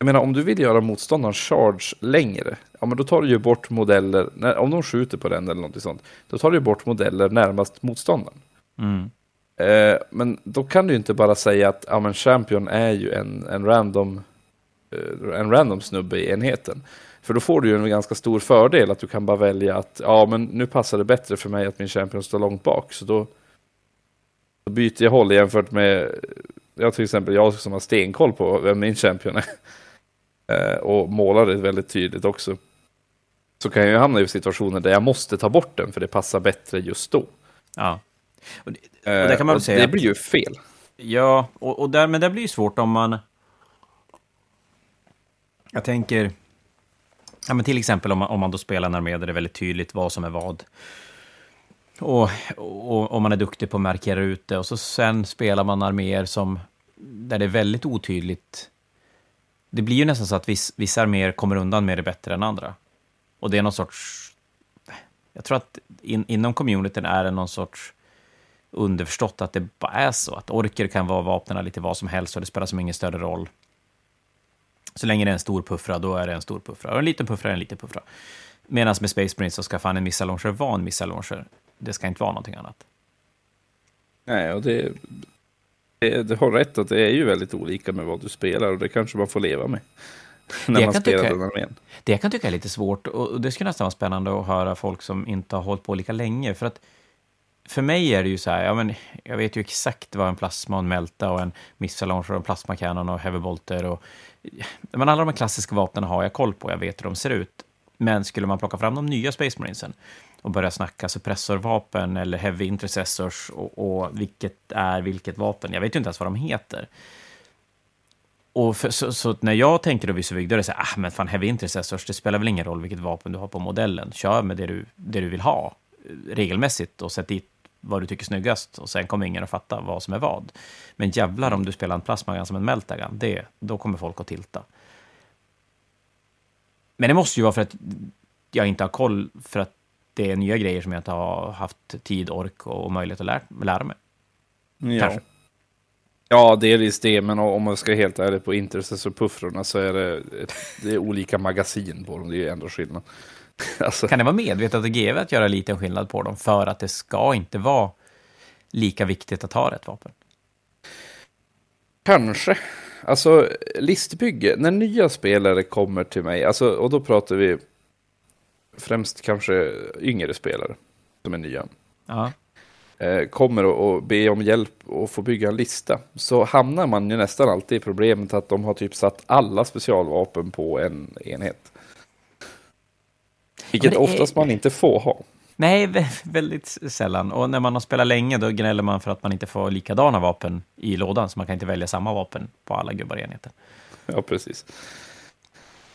Jag menar, om du vill göra motståndaren charge längre, ja men då tar du ju bort modeller, när, om de skjuter på den eller något sånt, då tar du ju bort modeller närmast motståndaren. Mm. Eh, men då kan du ju inte bara säga att ja, men champion är ju en, en, random, eh, en random snubbe i enheten. För då får du ju en ganska stor fördel att du kan bara välja att ja, men nu passar det bättre för mig att min champion står långt bak, så då då byter jag håll jämfört med, jag till exempel jag som har stenkoll på vem min champion är. Eh, och målar det väldigt tydligt också. Så kan jag ju hamna i situationer där jag måste ta bort den för det passar bättre just då. Ja. Och det, och det kan man eh, säga. Det blir ju fel. Ja, och, och där, men det blir ju svårt om man... Jag tänker... Ja, men till exempel om man, om man då spelar en armé där det är väldigt tydligt vad som är vad. Och, och, och man är duktig på att markera ut det. Och så sen spelar man arméer som, där det är väldigt otydligt. Det blir ju nästan så att viss, vissa arméer kommer undan med det bättre än andra. Och det är någon sorts... Jag tror att in, inom communityn är det någon sorts underförstått att det bara är så. Att orker kan vara vapnen lite vad som helst och det spelar som ingen större roll. Så länge det är en stor puffra, då är det en stor puffra. Och en liten puffra är en liten puffra. Medan med Space Marines så ska fan en missalonger vara en missalonger. Det ska inte vara någonting annat. Nej, och det, du har rätt att det är ju väldigt olika med vad du spelar och det kanske man får leva med. När man spelar tycka, den armén. Det jag kan tycka är lite svårt, och det skulle nästan vara spännande att höra folk som inte har hållit på lika länge. För att för mig är det ju så här, ja, men jag vet ju exakt vad en plasma och en melta och en missile och en plasmakanon och heavy bolter och men alla de här klassiska vapnen har jag koll på, jag vet hur de ser ut. Men skulle man plocka fram de nya Space Marinesen och börja snacka suppressorvapen eller heavy intercessors och, och vilket är vilket vapen, jag vet ju inte ens vad de heter. Och för, så, så, när jag tänker då Visuvig, då är det så här, ah, men fan heavy intercessors, det spelar väl ingen roll vilket vapen du har på modellen. Kör med det du, det du vill ha eh, regelmässigt och sätt dit vad du tycker är snyggast och sen kommer ingen att fatta vad som är vad. Men jävlar om du spelar en plasmagan som en meltagan, det, då kommer folk att tilta. Men det måste ju vara för att jag inte har koll, för att det är nya grejer som jag inte har haft tid, ork och möjlighet att lära, lära mig. Ja. Kanske. Ja, delvis det, men om man ska helt ärlig på intercessor-puffrorna så är det, det är olika magasin på dem, det är ändå skillnad. alltså. Kan det vara medvetet och GW att göra liten skillnad på dem för att det ska inte vara lika viktigt att ha rätt vapen? Kanske. Alltså, listbygge, när nya spelare kommer till mig, alltså, och då pratar vi främst kanske yngre spelare som är nya. Ja. Eh, kommer och be om hjälp och få bygga en lista, så hamnar man ju nästan alltid i problemet att de har typ satt alla specialvapen på en enhet. Vilket oftast är... man inte får ha. Nej, väldigt sällan. Och när man har spelat länge, då gnäller man för att man inte får likadana vapen i lådan, så man kan inte välja samma vapen på alla gubbar i enheten. Ja, precis.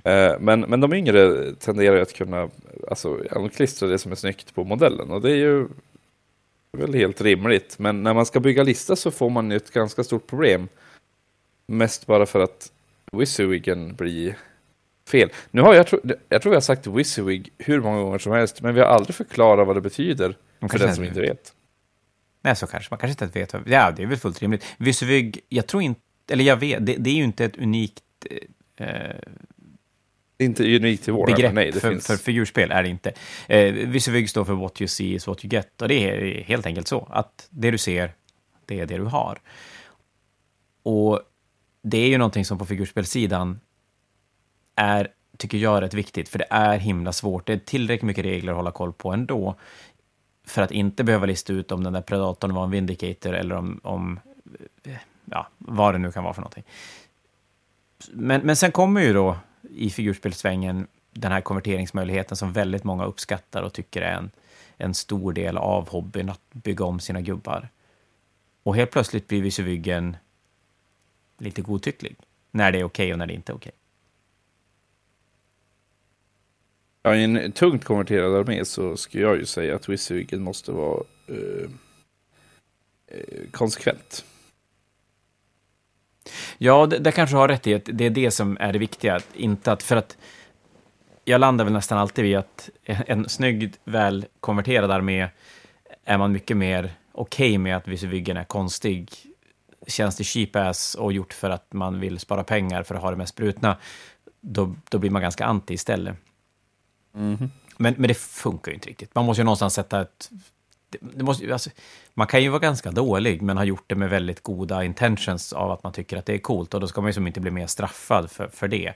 Eh, men, men de yngre tenderar att kunna alltså, klistra det som är snyggt på modellen. Och det är ju väl helt rimligt. Men när man ska bygga lista så får man ju ett ganska stort problem. Mest bara för att Wizwigen blir fel. Nu har jag, jag tror vi har sagt Wizwig hur många gånger som helst, men vi har aldrig förklarat vad det betyder för den som inte vet. Nej, så kanske man kanske inte vet. Ja, det är väl fullt rimligt. Wizwig, jag tror inte, eller jag vet, det, det är ju inte ett unikt eh, inte unikt till våra, begrepp nej, för, finns... för figurspel är det inte. Eh, Visuvig står för what you see is what you get. Och det är helt enkelt så att det du ser, det är det du har. Och det är ju någonting som på figurspelsidan är, tycker jag, rätt viktigt, för det är himla svårt. Det är tillräckligt mycket regler att hålla koll på ändå, för att inte behöva lista ut om den där predatorn var en vindicator eller om, om ja, vad det nu kan vara för någonting. Men, men sen kommer ju då i figurspelsvängen den här konverteringsmöjligheten som väldigt många uppskattar och tycker är en, en stor del av hobbyn, att bygga om sina gubbar. Och helt plötsligt blir Visuvyggen lite godtycklig, när det är okej okay och när det inte är okej. Okay. Ja, i en tungt konverterad armé så skulle jag ju säga att visuvyggen måste vara eh, eh, konsekvent. Ja, det, det kanske har rätt i att det är det som är det viktiga. Inte att, för att jag landar väl nästan alltid vid att en snygg, väl konverterad armé är man mycket mer okej okay med att Wizwigen är konstig. Känns det cheap ass och gjort för att man vill spara pengar för att ha det mest brutna, då, då blir man ganska anti istället. Mm. Men, men det funkar ju inte riktigt. Man måste ju någonstans sätta ett... Det, måste, alltså, man kan ju vara ganska dålig, men har gjort det med väldigt goda intentions av att man tycker att det är coolt. Och då ska man ju som inte bli mer straffad för, för det.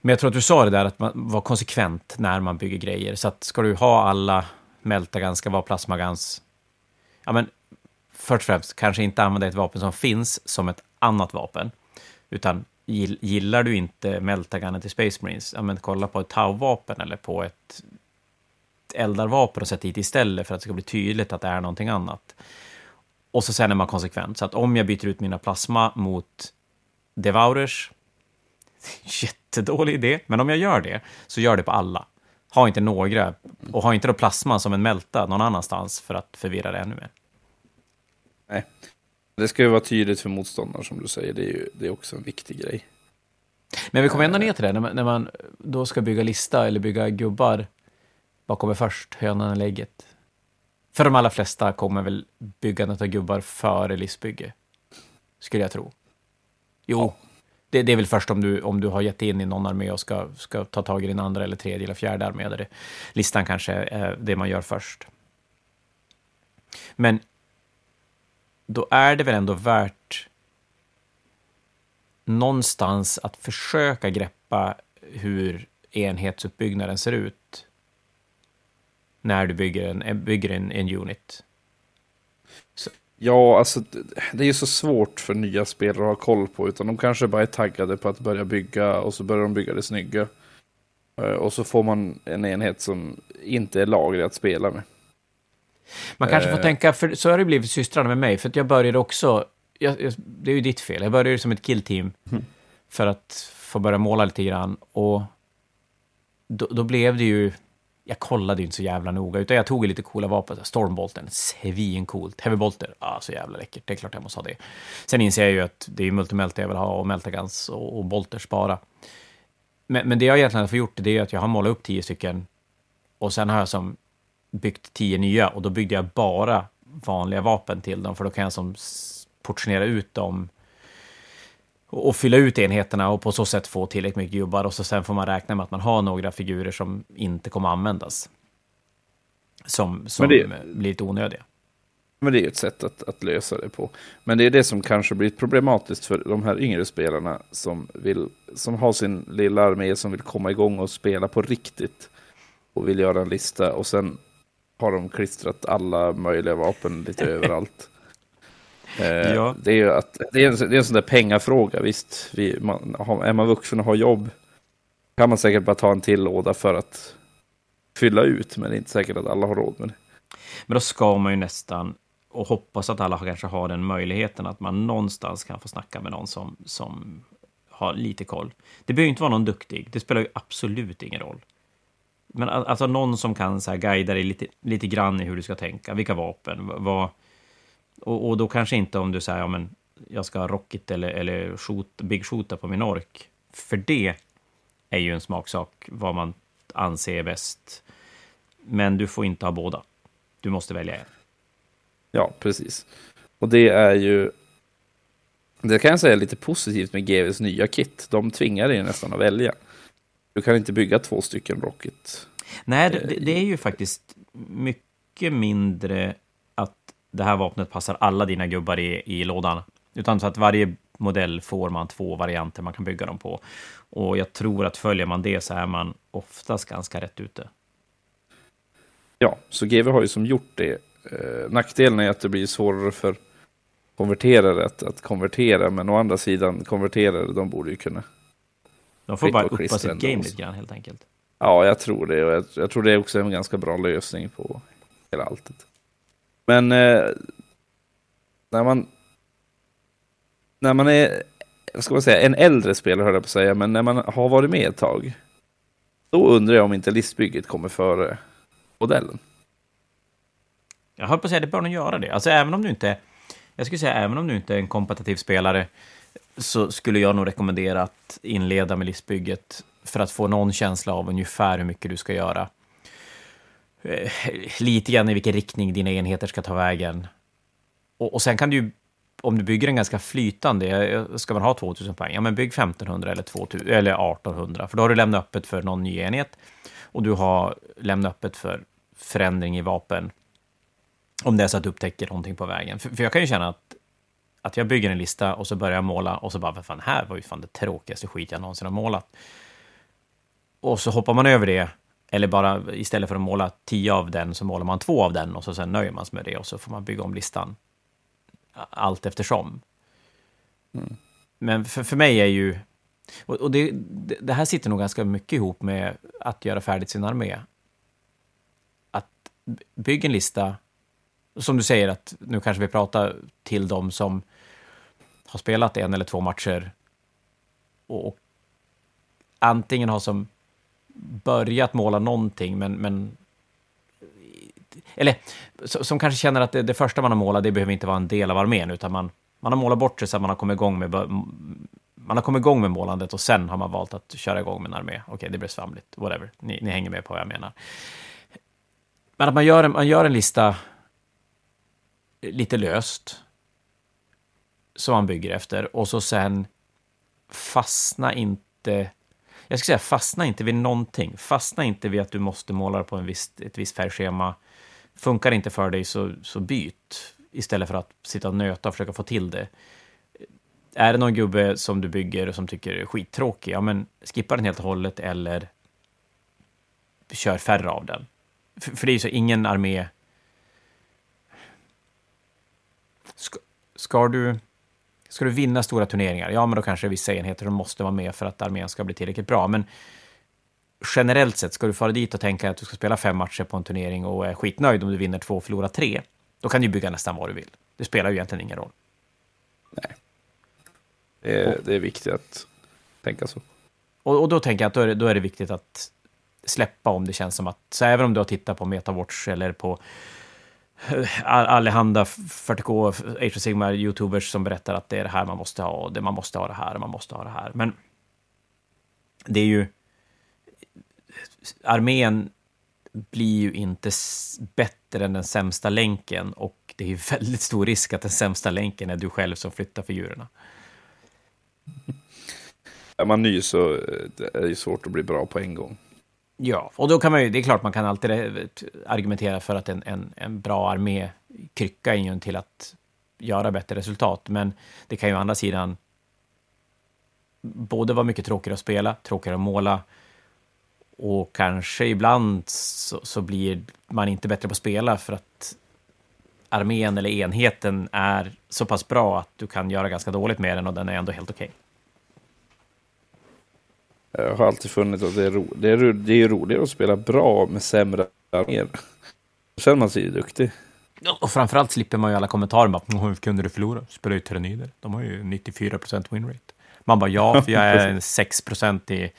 Men jag tror att du sa det där att man var konsekvent när man bygger grejer. Så att ska du ha alla Meltagans, ska vara plasmagans... Ja, men först och främst, kanske inte använda ett vapen som finns som ett annat vapen. Utan gillar du inte Meltagunen i Space Marines, ja, men kolla på ett Tau-vapen eller på ett eldarvapen och sätt dit istället för att det ska bli tydligt att det är någonting annat. Och så sen är man konsekvent. Så att om jag byter ut mina plasma mot Devourers, jättedålig idé, men om jag gör det, så gör det på alla. Ha inte några, och ha inte då plasma som en mälta någon annanstans för att förvirra det ännu mer. Nej, det ska ju vara tydligt för motståndaren som du säger, det är ju det är också en viktig grej. Men vi kommer ändå ner till det, när man, när man då ska bygga lista eller bygga gubbar, vad kommer först, hönan eller ägget? För de allra flesta kommer väl byggandet av gubbar före listbygge, skulle jag tro. Jo, det, det, är väl först om du, om du har gett in i någon armé och ska, ska ta tag i din andra eller tredje eller fjärde armé, där det, listan kanske är det man gör först. Men då är det väl ändå värt någonstans att försöka greppa hur enhetsuppbyggnaden ser ut när du bygger en, bygger en, en unit. Så. Ja, alltså det är ju så svårt för nya spelare att ha koll på, utan de kanske bara är taggade på att börja bygga och så börjar de bygga det snygga. Eh, och så får man en enhet som inte är laglig att spela med. Man kanske får eh. tänka, för så har det blivit systrarna med mig, för att jag började också, jag, jag, det är ju ditt fel, jag började som ett killteam mm. för att få börja måla lite grann. Och då, då, blev det ju, jag kollade ju inte så jävla noga, utan jag tog lite coola vapen. Stormbolten, svincoolt. Heavybolter, ah, så jävla läckert. Det är klart jag måste ha det. Sen inser jag ju att det är multimelt jag vill ha och meltagans och, och bolters bara. Men, men det jag egentligen har fått gjort, det är att jag har målat upp tio stycken och sen har jag som byggt tio nya och då byggde jag bara vanliga vapen till dem, för då kan jag som portionera ut dem och fylla ut enheterna och på så sätt få tillräckligt mycket gubbar och så sen får man räkna med att man har några figurer som inte kommer användas. Som, som det, blir lite onödiga. Men det är ett sätt att, att lösa det på. Men det är det som kanske blir problematiskt för de här yngre spelarna som, vill, som har sin lilla armé som vill komma igång och spela på riktigt. Och vill göra en lista och sen har de klistrat alla möjliga vapen lite överallt. Eh, ja. Det är att, det är, en, det är en sån där pengafråga, visst. Vi, man, är man vuxen och har jobb kan man säkert bara ta en till låda för att fylla ut, men det är inte säkert att alla har råd med det. Men då ska man ju nästan, och hoppas att alla kanske har den möjligheten, att man någonstans kan få snacka med någon som, som har lite koll. Det behöver inte vara någon duktig, det spelar ju absolut ingen roll. Men alltså någon som kan så här guida dig lite, lite grann i hur du ska tänka, vilka vapen, vad... Och, och då kanske inte om du säger, ja men jag ska ha rocket eller, eller shoot, big shooter på min ork. För det är ju en smaksak, vad man anser är bäst. Men du får inte ha båda. Du måste välja en. Ja, precis. Och det är ju... Det kan jag säga är lite positivt med GVs nya kit. De tvingar dig nästan att välja. Du kan inte bygga två stycken Rocket. Nej, det, det, är ju faktiskt mycket mindre det här vapnet passar alla dina gubbar i, i lådan. Utan så att varje modell får man två varianter man kan bygga dem på. Och jag tror att följer man det så är man oftast ganska rätt ute. Ja, så GV har ju som gjort det. Eh, nackdelen är att det blir svårare för konverterare att, att konvertera, men å andra sidan konverterare, de borde ju kunna de får bara uppa sitt game lite grann helt enkelt. Ja, jag tror det. Och jag, jag, tror det är också en ganska bra lösning på hela alltet. Men eh, när man när man är, vad ska man säga, en äldre spelare höll jag på att säga, men när man har varit med ett tag, då undrar jag om inte listbygget kommer före modellen. Jag höll på att säga, det bör nog göra det. Alltså även om du inte, jag skulle säga även om du inte är en kompetitiv spelare, så skulle jag nog rekommendera att inleda med listbygget för att få någon känsla av ungefär hur mycket du ska göra. Eh, lite grann i vilken riktning dina enheter ska ta vägen. Och, och sen kan du ju, om du bygger en ganska flytande, eh, ska man ha 2000 poäng, ja men bygg 1500 eller, 2000, eller 1800, för då har du lämnat öppet för någon ny enhet och du har lämnat öppet för förändring i vapen. Om det är så att du upptäcker någonting på vägen. För, för jag kan ju känna att att jag bygger en lista och så börjar jag måla och så bara, vad fan, här var ju fan det tråkigaste skit jag någonsin har målat. Och så hoppar man över det, eller bara istället för att måla tio av den så målar man två av den och så sen nöjer man sig med det och så får man bygga om listan allt eftersom. Mm. Men för, för mig är ju, och, och det, det här sitter nog ganska mycket ihop med att göra färdigt sin armé. Att bygga en lista, som du säger att nu kanske vi pratar till dem som har spelat en eller två matcher och antingen har som börjat måla någonting, men, men eller som kanske känner att det, det, första man har målat, det behöver inte vara en del av armén, utan man, man har målat bort sig så att man har kommit igång med man har kommit igång med målandet och sen har man valt att köra igång med en armé. Okej, okay, det blir svamligt, whatever. Ni, ni, hänger med på vad jag menar. Men att man gör en, man gör en lista lite löst, som man bygger efter och så sen fastna inte jag ska säga fastna inte vid någonting. Fastna inte vid att du måste måla på en viss, ett visst färgschema. Funkar inte för dig så, så byt. istället för att sitta och nöta och försöka få till det. Är det någon gubbe som du bygger och som tycker är skittråkig, ja men skippa den helt och hållet eller kör färre av den. För, för det är ju så, ingen armé... Ska, ska, du, ska du vinna stora turneringar, ja men då kanske vissa enheter måste vara med för att armén ska bli tillräckligt bra, men generellt sett, ska du fara dit och tänka att du ska spela fem matcher på en turnering och är skitnöjd om du vinner två och förlorar tre, då kan du bygga nästan vad du vill. Det spelar ju egentligen ingen roll. Nej. Det är, det är viktigt att tänka så. Och, och då tänker jag att då är, det, då är det viktigt att släppa om det känns som att, så även om du har tittat på Metawatch eller på allehanda 40K, Age of Sigmar, YouTubers som berättar att det är det här man måste ha, och det, man måste ha det här, och man måste ha det här. Men det är ju... Armén blir ju inte bättre än den sämsta länken och det är ju väldigt stor risk att den sämsta länken är du själv som flyttar figurerna. Är man ny så eh, är det svårt att bli bra på en gång. Ja, och då kan man ju, det är klart man kan alltid eh, argumentera för att en, en, en bra armé kryckar in till att göra bättre resultat, men det kan ju å andra sidan både vara mycket tråkigare att spela, tråkigare att måla, och kanske ibland så, så, blir man inte bättre på att spela för att armén eller enheten är så pass bra att du kan göra ganska dåligt med den och den är ändå helt okej. Okay. Jag har alltid funnit att det är, ro det är, det är roligare att spela bra med sämre arméer. Då känner man sig duktig. Och framförallt slipper man ju alla kommentarer bara hur kunde du förlora? Spelar ju Terenider. De har ju 94 procent winrate. Man bara ja, för jag är en 6 procent i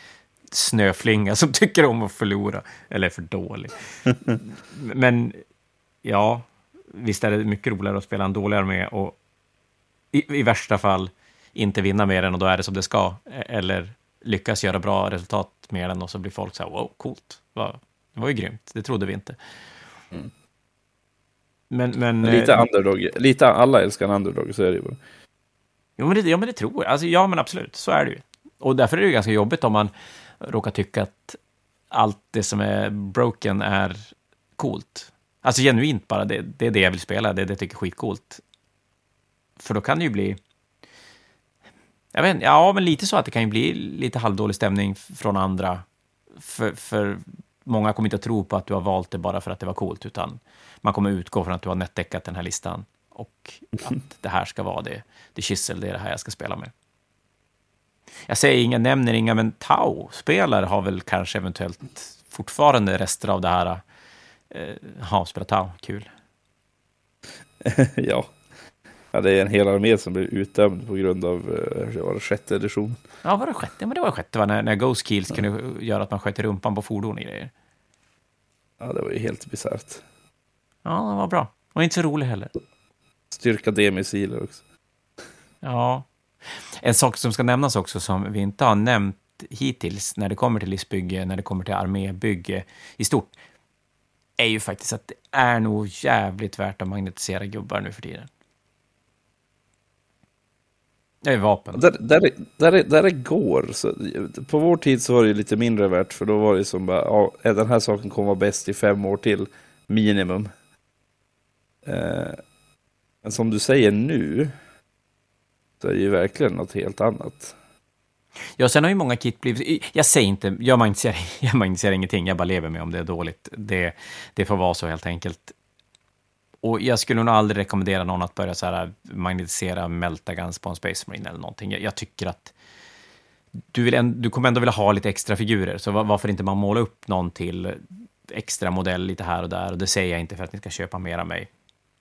snöflinga som tycker om att förlora. Eller är för dålig. Men ja, visst är det mycket roligare att spela en dålig armé och i, i värsta fall inte vinna med den och då är det som det ska. Eller lyckas göra bra resultat med den och så blir folk så här, wow, coolt. Det var ju grymt, det trodde vi inte. Mm. Men, men, lite eh, underdog, lite alla älskar en underdog, så är det ju. Jo, men det, ja, men det tror jag. Alltså, ja, men absolut, så är det ju. Och därför är det ju ganska jobbigt om man råkar tycka att allt det som är broken är coolt. Alltså genuint bara, det, det är det jag vill spela, det är det jag tycker är skitcoolt. För då kan det ju bli jag vet, ja, men lite så att det kan ju bli lite halvdålig stämning från andra. För, för många kommer inte att tro på att du har valt det bara för att det var coolt, utan man kommer utgå från att du har nätdäckat den här listan och att det här ska vara det, det kissel, det är det här jag ska spela med. Jag säger inga, nämner inga, men Tau-spelare har väl kanske eventuellt fortfarande rester av det här. Eh, ha, spela Tau, kul. ja, Ja, det är en hel armé som blir utdömd på grund av uh, var det sjätte edition. Ja, var det sjätte? Men det var sjätte, va? När, när Ghost Kills ja. kunde göra att man sköt i rumpan på fordon och grejer. Ja, det var ju helt bisarrt. Ja, det var bra. Och inte så rolig heller. Styrka D-missiler också. Ja. En sak som ska nämnas också som vi inte har nämnt hittills när det kommer till livsbygge, när det kommer till armébygge i stort, är ju faktiskt att det är nog jävligt värt att magnetisera gubbar nu för tiden. Det är vapen. Där, där, där, där det går. Så, på vår tid så var det lite mindre värt, för då var det som bara, ja, den här saken kommer vara bäst i fem år till, minimum. Eh, men som du säger nu, så är det ju verkligen något helt annat. Ja, sen har ju många kit blivit... Jag säger inte, jag magnificerar, jag magnificerar ingenting, jag bara lever med om det är dåligt. Det, det får vara så helt enkelt. Och jag skulle nog aldrig rekommendera någon att börja så här magnetisera Meltagans på en Space Marine eller någonting. Jag, jag tycker att du, vill en, du kommer ändå vilja ha lite extra figurer, så varför inte man måla upp någon till extra modell lite här och där. Och det säger jag inte för att ni ska köpa mer av mig.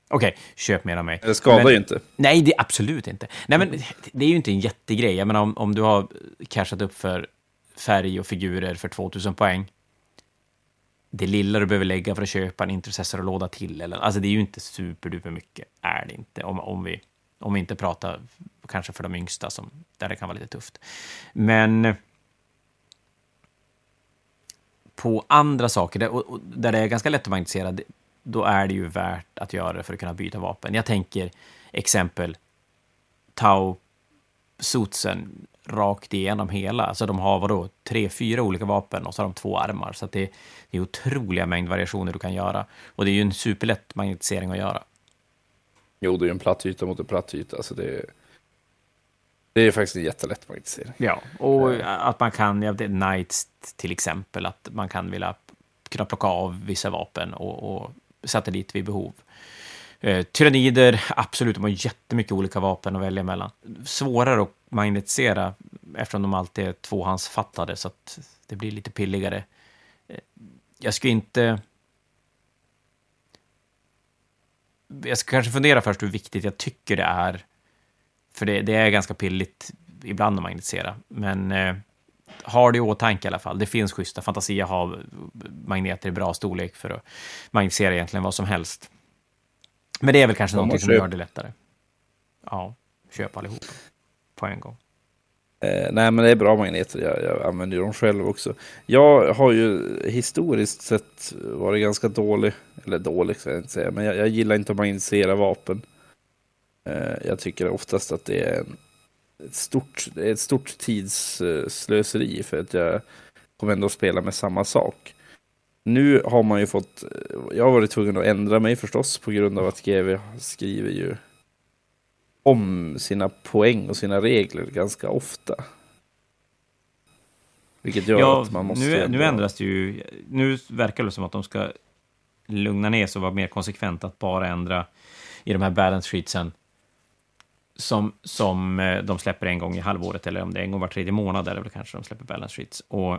Okej, okay, köp mer av mig. Det skadar ju inte. Nej, det absolut inte. Nej, men det är ju inte en jättegrej. Jag menar, om, om du har cashat upp för färg och figurer för 2000 poäng, det lilla du behöver lägga för att köpa en intercessor och låda till. Eller, alltså det är ju inte superduper mycket, är det inte. Om, om, vi, om vi inte pratar kanske för de yngsta, som, där det kan vara lite tufft. Men på andra saker, där, och, där det är ganska lätt att magnetisera, då är det ju värt att göra det för att kunna byta vapen. Jag tänker exempel Tau Sotsen rakt igenom hela. Alltså de har vadå, tre, fyra olika vapen och så har de två armar. Så det, det är otroliga mängd variationer du kan göra. Och det är ju en superlätt magnetisering att göra. Jo, det är ju en platt yta mot en platt yta. Så det, är, det är faktiskt en jättelätt magnetisering. Ja, och att man kan, ja, det Knights till exempel, att man kan vilja kunna plocka av vissa vapen och, och sätta dit vid behov. Eh, tyrannider, absolut, de har jättemycket olika vapen att välja mellan. Svårare att magnetisera eftersom de alltid är tvåhandsfattade, så att det blir lite pilligare. Eh, jag skulle inte... Jag ska kanske fundera först hur viktigt jag tycker det är. För det, det är ganska pilligt ibland att magnetisera. Men eh, har det i åtanke i alla fall. Det finns schyssta. Fantasia har magneter i bra storlek för att magnetisera egentligen vad som helst. Men det är väl kanske något som gör det lättare. Ja, köp allihopa på en gång. Eh, nej, men det är bra magneter. Jag, jag använder dem själv också. Jag har ju historiskt sett varit ganska dålig. Eller dålig ska jag inte säga. Men jag, jag gillar inte att magnetisera vapen. Eh, jag tycker oftast att det är en, ett, stort, ett stort tidsslöseri. För att jag kommer ändå att spela med samma sak. Nu har man ju fått, jag har varit tvungen att ändra mig förstås på grund av att GW skriver ju om sina poäng och sina regler ganska ofta. Vilket gör ja, att man måste... Nu, nu ändras det ju, nu verkar det som att de ska lugna ner sig och vara mer konsekvent att bara ändra i de här balance sheetsen som, som eh, de släpper en gång i halvåret, eller om det är en gång var tredje månad, väl kanske de släpper balance sheets. Och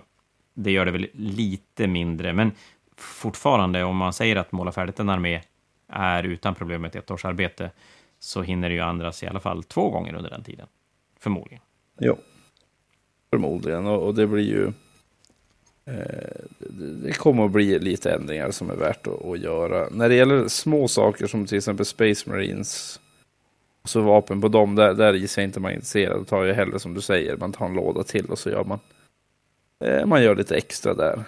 det gör det väl lite mindre, men fortfarande, om man säger att måla färdigt en armé är utan problem ett ettårsarbete, så hinner det ju andras i alla fall två gånger under den tiden. Förmodligen. Ja, förmodligen. Och, och det blir ju... Eh, det kommer att bli lite ändringar som är värt att, att, göra. När det gäller små saker som till exempel Space Marines, så vapen på dem, där, där gissar jag inte man är intresserad. Då tar jag hellre som du säger, man tar en låda till och så gör man man gör lite extra där.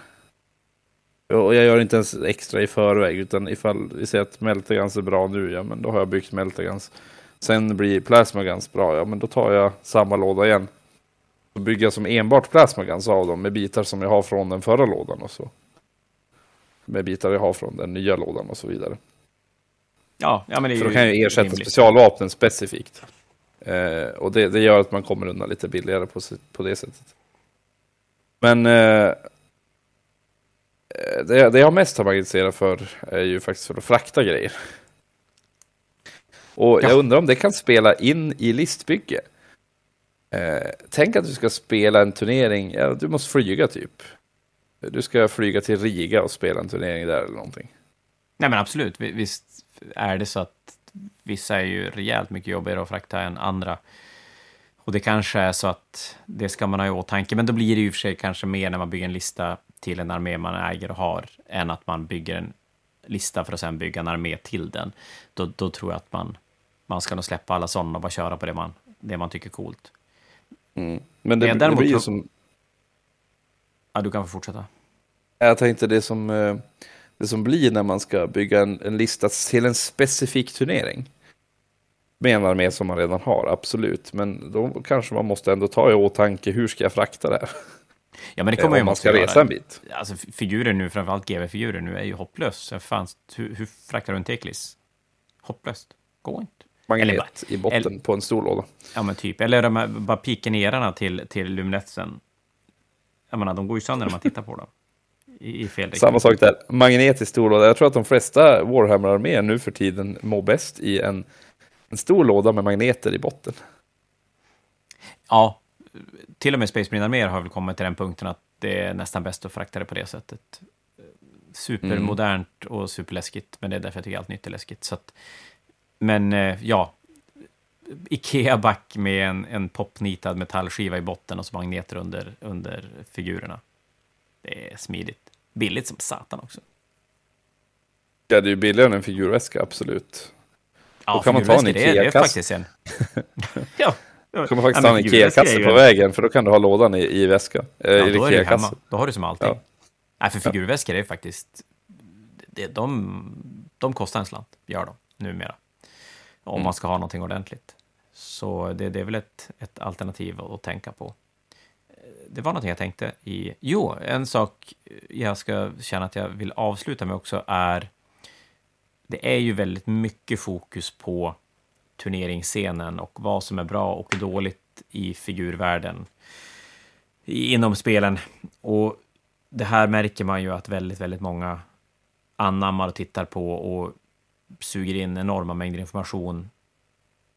Och jag gör inte ens extra i förväg, utan ifall vi säger att Meltagans är bra nu, ja men då har jag byggt Meltagans. Sen blir Plasmagans bra, ja men då tar jag samma låda igen. Och bygger som enbart Plasmagans av dem med bitar som jag har från den förra lådan och så. Med bitar jag har från den nya lådan och så vidare. Ja, ja men det är För då kan jag ersätta rimligt. specialvapnen specifikt. Eh, och det, det, gör att man kommer undan lite billigare på, på det sättet. Men eh, det, det jag mest har magasinerat för är ju faktiskt för att frakta grejer. Och ja. jag undrar om det kan spela in i listbygge. Eh, tänk att du ska spela en turnering, ja, du måste flyga typ. Du ska flyga till Riga och spela en turnering där eller någonting. Nej men absolut, visst är det så att vissa är ju rejält mycket jobbigare att frakta än andra. Och det kanske är så att det ska man ha i åtanke, men då blir det ju för sig kanske mer när man bygger en lista till en armé man äger och har, än att man bygger en lista för att sedan bygga en armé till den. Då, då tror jag att man, man ska nog släppa alla sådana och bara köra på det man, det man tycker är coolt. Mm. Men det, det blir ju som... Ja, du kan få fortsätta. Jag tänkte det som, eh, det som blir när man ska bygga en, en lista till en specifik turnering med en armé som man redan har, absolut. Men då kanske man måste ändå ta i åtanke, hur ska jag frakta det här? Ja, men det kommer ju man ska resa en bit. Alltså figurer nu, framförallt GV-figurer nu, är ju hopplöst. Fanns, hur, hur fraktar du en Teklis? Hopplöst. Går inte. Magnet eller, i botten eller, på en stor låda. Ja, men typ. Eller de här bara pikenerarna till, till Luminetsen. Jag menar, de går ju sönder när man tittar på dem. I, i fel Samma sak där. Magnet i stor låda. Jag tror att de flesta Warhammer-arméer nu för tiden mår bäst i en en stor låda med magneter i botten. Ja, till och med Space Marine arméer har väl kommit till den punkten att det är nästan bäst att frakta det på det sättet. Supermodernt och superläskigt, men det är därför jag tycker allt nytt är läskigt. Så att, men eh, ja, Ikea-back med en, en popnitad metallskiva i botten och så magneter under, under figurerna. Det är smidigt. Billigt som satan också. Ja, det är ju billigare än en figurväska, absolut. Ja, då kan man ta en Ikea-kasse. ja. Då kan man faktiskt ja, ta en Ikea-kasse på vägen, för då kan du ha lådan i, i väskan. Äh, ja, då, är hemma. då har du som allting. Ja. Nej, för figurväskor är faktiskt... Det, de, de kostar en slant, gör de, numera. Om mm. man ska ha någonting ordentligt. Så det, det är väl ett, ett alternativ att tänka på. Det var någonting jag tänkte i... Jo, en sak jag ska känna att jag vill avsluta med också är det är ju väldigt mycket fokus på turneringsscenen och vad som är bra och dåligt i figurvärlden inom spelen. Och det här märker man ju att väldigt, väldigt många anammar och tittar på och suger in enorma mängder information.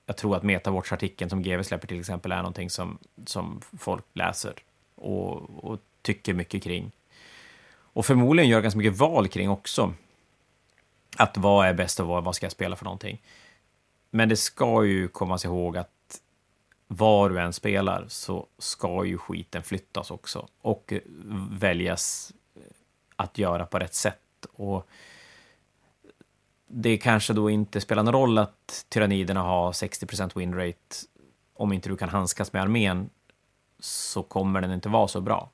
Jag tror att Metawatch-artikeln som GW släpper till exempel är någonting som, som folk läser och, och tycker mycket kring. Och förmodligen gör ganska mycket val kring också. Att vad är bäst och vad, vad ska jag spela för någonting? Men det ska ju kommas ihåg att var du än spelar så ska ju skiten flyttas också och väljas eh, att göra på rätt sätt. Och det kanske då inte spelar någon roll att tyranniderna har 60% winrate. Om inte du kan handskas med armén så kommer den inte vara så bra.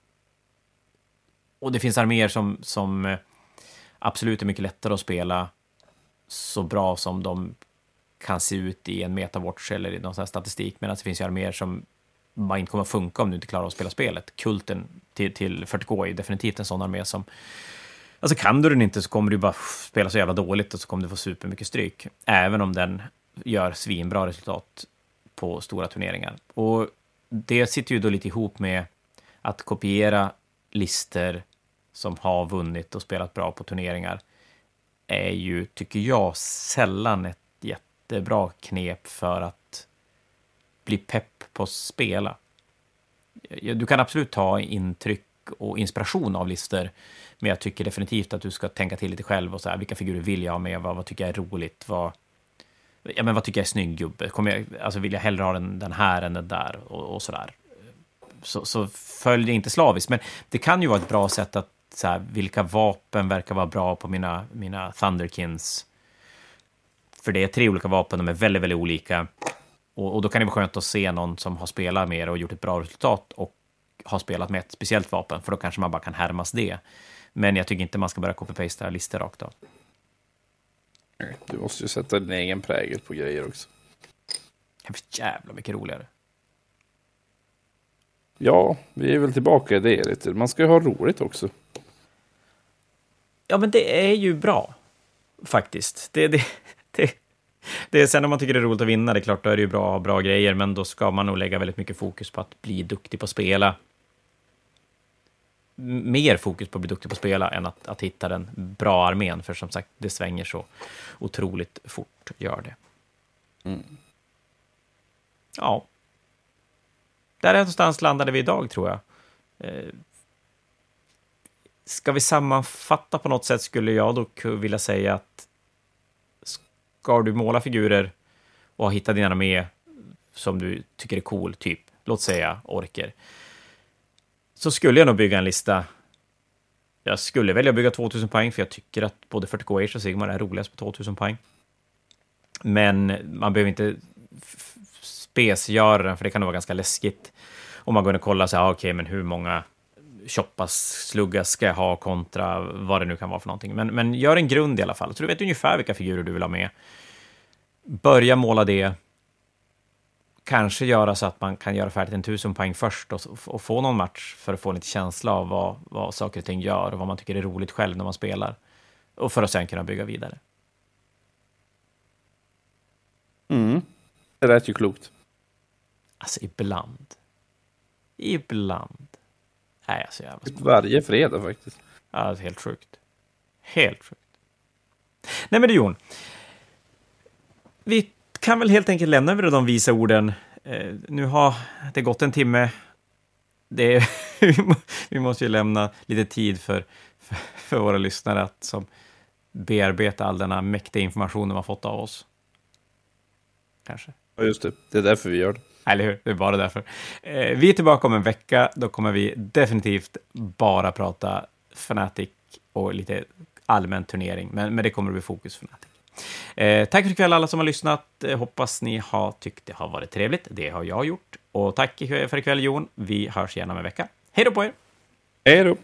Och det finns arméer som, som eh, absolut är mycket lättare att spela så bra som de kan se ut i en metawatch eller i någon sån här statistik, medan det finns ju arméer som bara inte kommer att funka om du inte klarar att spela spelet. Kulten till, till 40K är ju definitivt en sån armé som... Alltså kan du den inte så kommer du bara spela så jävla dåligt och så kommer du få supermycket stryk. Även om den gör svinbra resultat på stora turneringar. Och det sitter ju då lite ihop med att kopiera lister som har vunnit och spelat bra på turneringar är ju, tycker jag, sällan ett jättebra knep för att bli pepp på att spela. Du kan absolut ta intryck och inspiration av listor, men jag tycker definitivt att du ska tänka till lite själv och så här, vilka figurer vill jag ha med, vad, vad tycker jag är roligt, vad, ja, men vad tycker jag är snygg gubbe? Kommer jag, alltså vill jag hellre ha den, den här än den där och, och så där. Så, så följ det inte slaviskt, men det kan ju vara ett bra sätt att så här, vilka vapen verkar vara bra på mina, mina Thunderkins? För det är tre olika vapen, de är väldigt, väldigt olika. Och, och då kan det vara skönt att se någon som har spelat med och gjort ett bra resultat och har spelat med ett speciellt vapen, för då kanske man bara kan härmas det. Men jag tycker inte man ska börja copy-pasta listor rakt av. Du måste ju sätta din egen prägel på grejer också. Det är jävla mycket roligare. Ja, vi är väl tillbaka i det lite. Man ska ju ha roligt också. Ja, men det är ju bra, faktiskt. Det, det, det, det är sen om man tycker det är roligt att vinna, det är klart, då är det ju bra att ha bra grejer, men då ska man nog lägga väldigt mycket fokus på att bli duktig på att spela. Mer fokus på att bli duktig på att spela än att, att hitta den bra armén, för som sagt, det svänger så otroligt fort, gör det. Mm. Ja. Där någonstans landade vi idag, tror jag. Ska vi sammanfatta på något sätt skulle jag då vilja säga att ska du måla figurer och hitta din armé som du tycker är cool, typ, låt säga orker, så skulle jag nog bygga en lista. Jag skulle välja att bygga 2000 poäng, för jag tycker att både 40K Age och Sigmar är roligast på 2000 poäng. Men man behöver inte spesgöra den, för det kan nog vara ganska läskigt. Om man går in och kollar, så här, ah, okej, okay, men hur många Choppas slugga ska ha kontra vad det nu kan vara för någonting. Men, men gör en grund i alla fall, så du vet ungefär vilka figurer du vill ha med. Börja måla det. Kanske göra så att man kan göra färdigt en tusen poäng först och, och få någon match för att få lite känsla av vad, vad saker och ting gör och vad man tycker är roligt själv när man spelar. Och för att sen kunna bygga vidare. Mm. Det lät ju klokt. Alltså ibland. Ibland Nej, alltså jävla smart. Varje fredag faktiskt. Ja, är helt sjukt. Helt sjukt. Nej, men du Jon. Vi kan väl helt enkelt lämna över de visa orden. Eh, nu har det gått en timme. Det vi måste ju lämna lite tid för, för, för, våra lyssnare att som bearbeta all denna mäktiga information de har fått av oss. Kanske. Ja, just det. Det är därför vi gör det. Eller hur? Det är bara därför. Eh, vi är tillbaka om en vecka. Då kommer vi definitivt bara prata Fnatic och lite allmän turnering, men, men det kommer att bli fokus Fnatic. Eh, tack för ikväll alla som har lyssnat. Eh, hoppas ni har tyckt det har varit trevligt. Det har jag gjort. Och tack för ikväll Jon. Vi hörs igen om en vecka. Hej då på er! Hej då!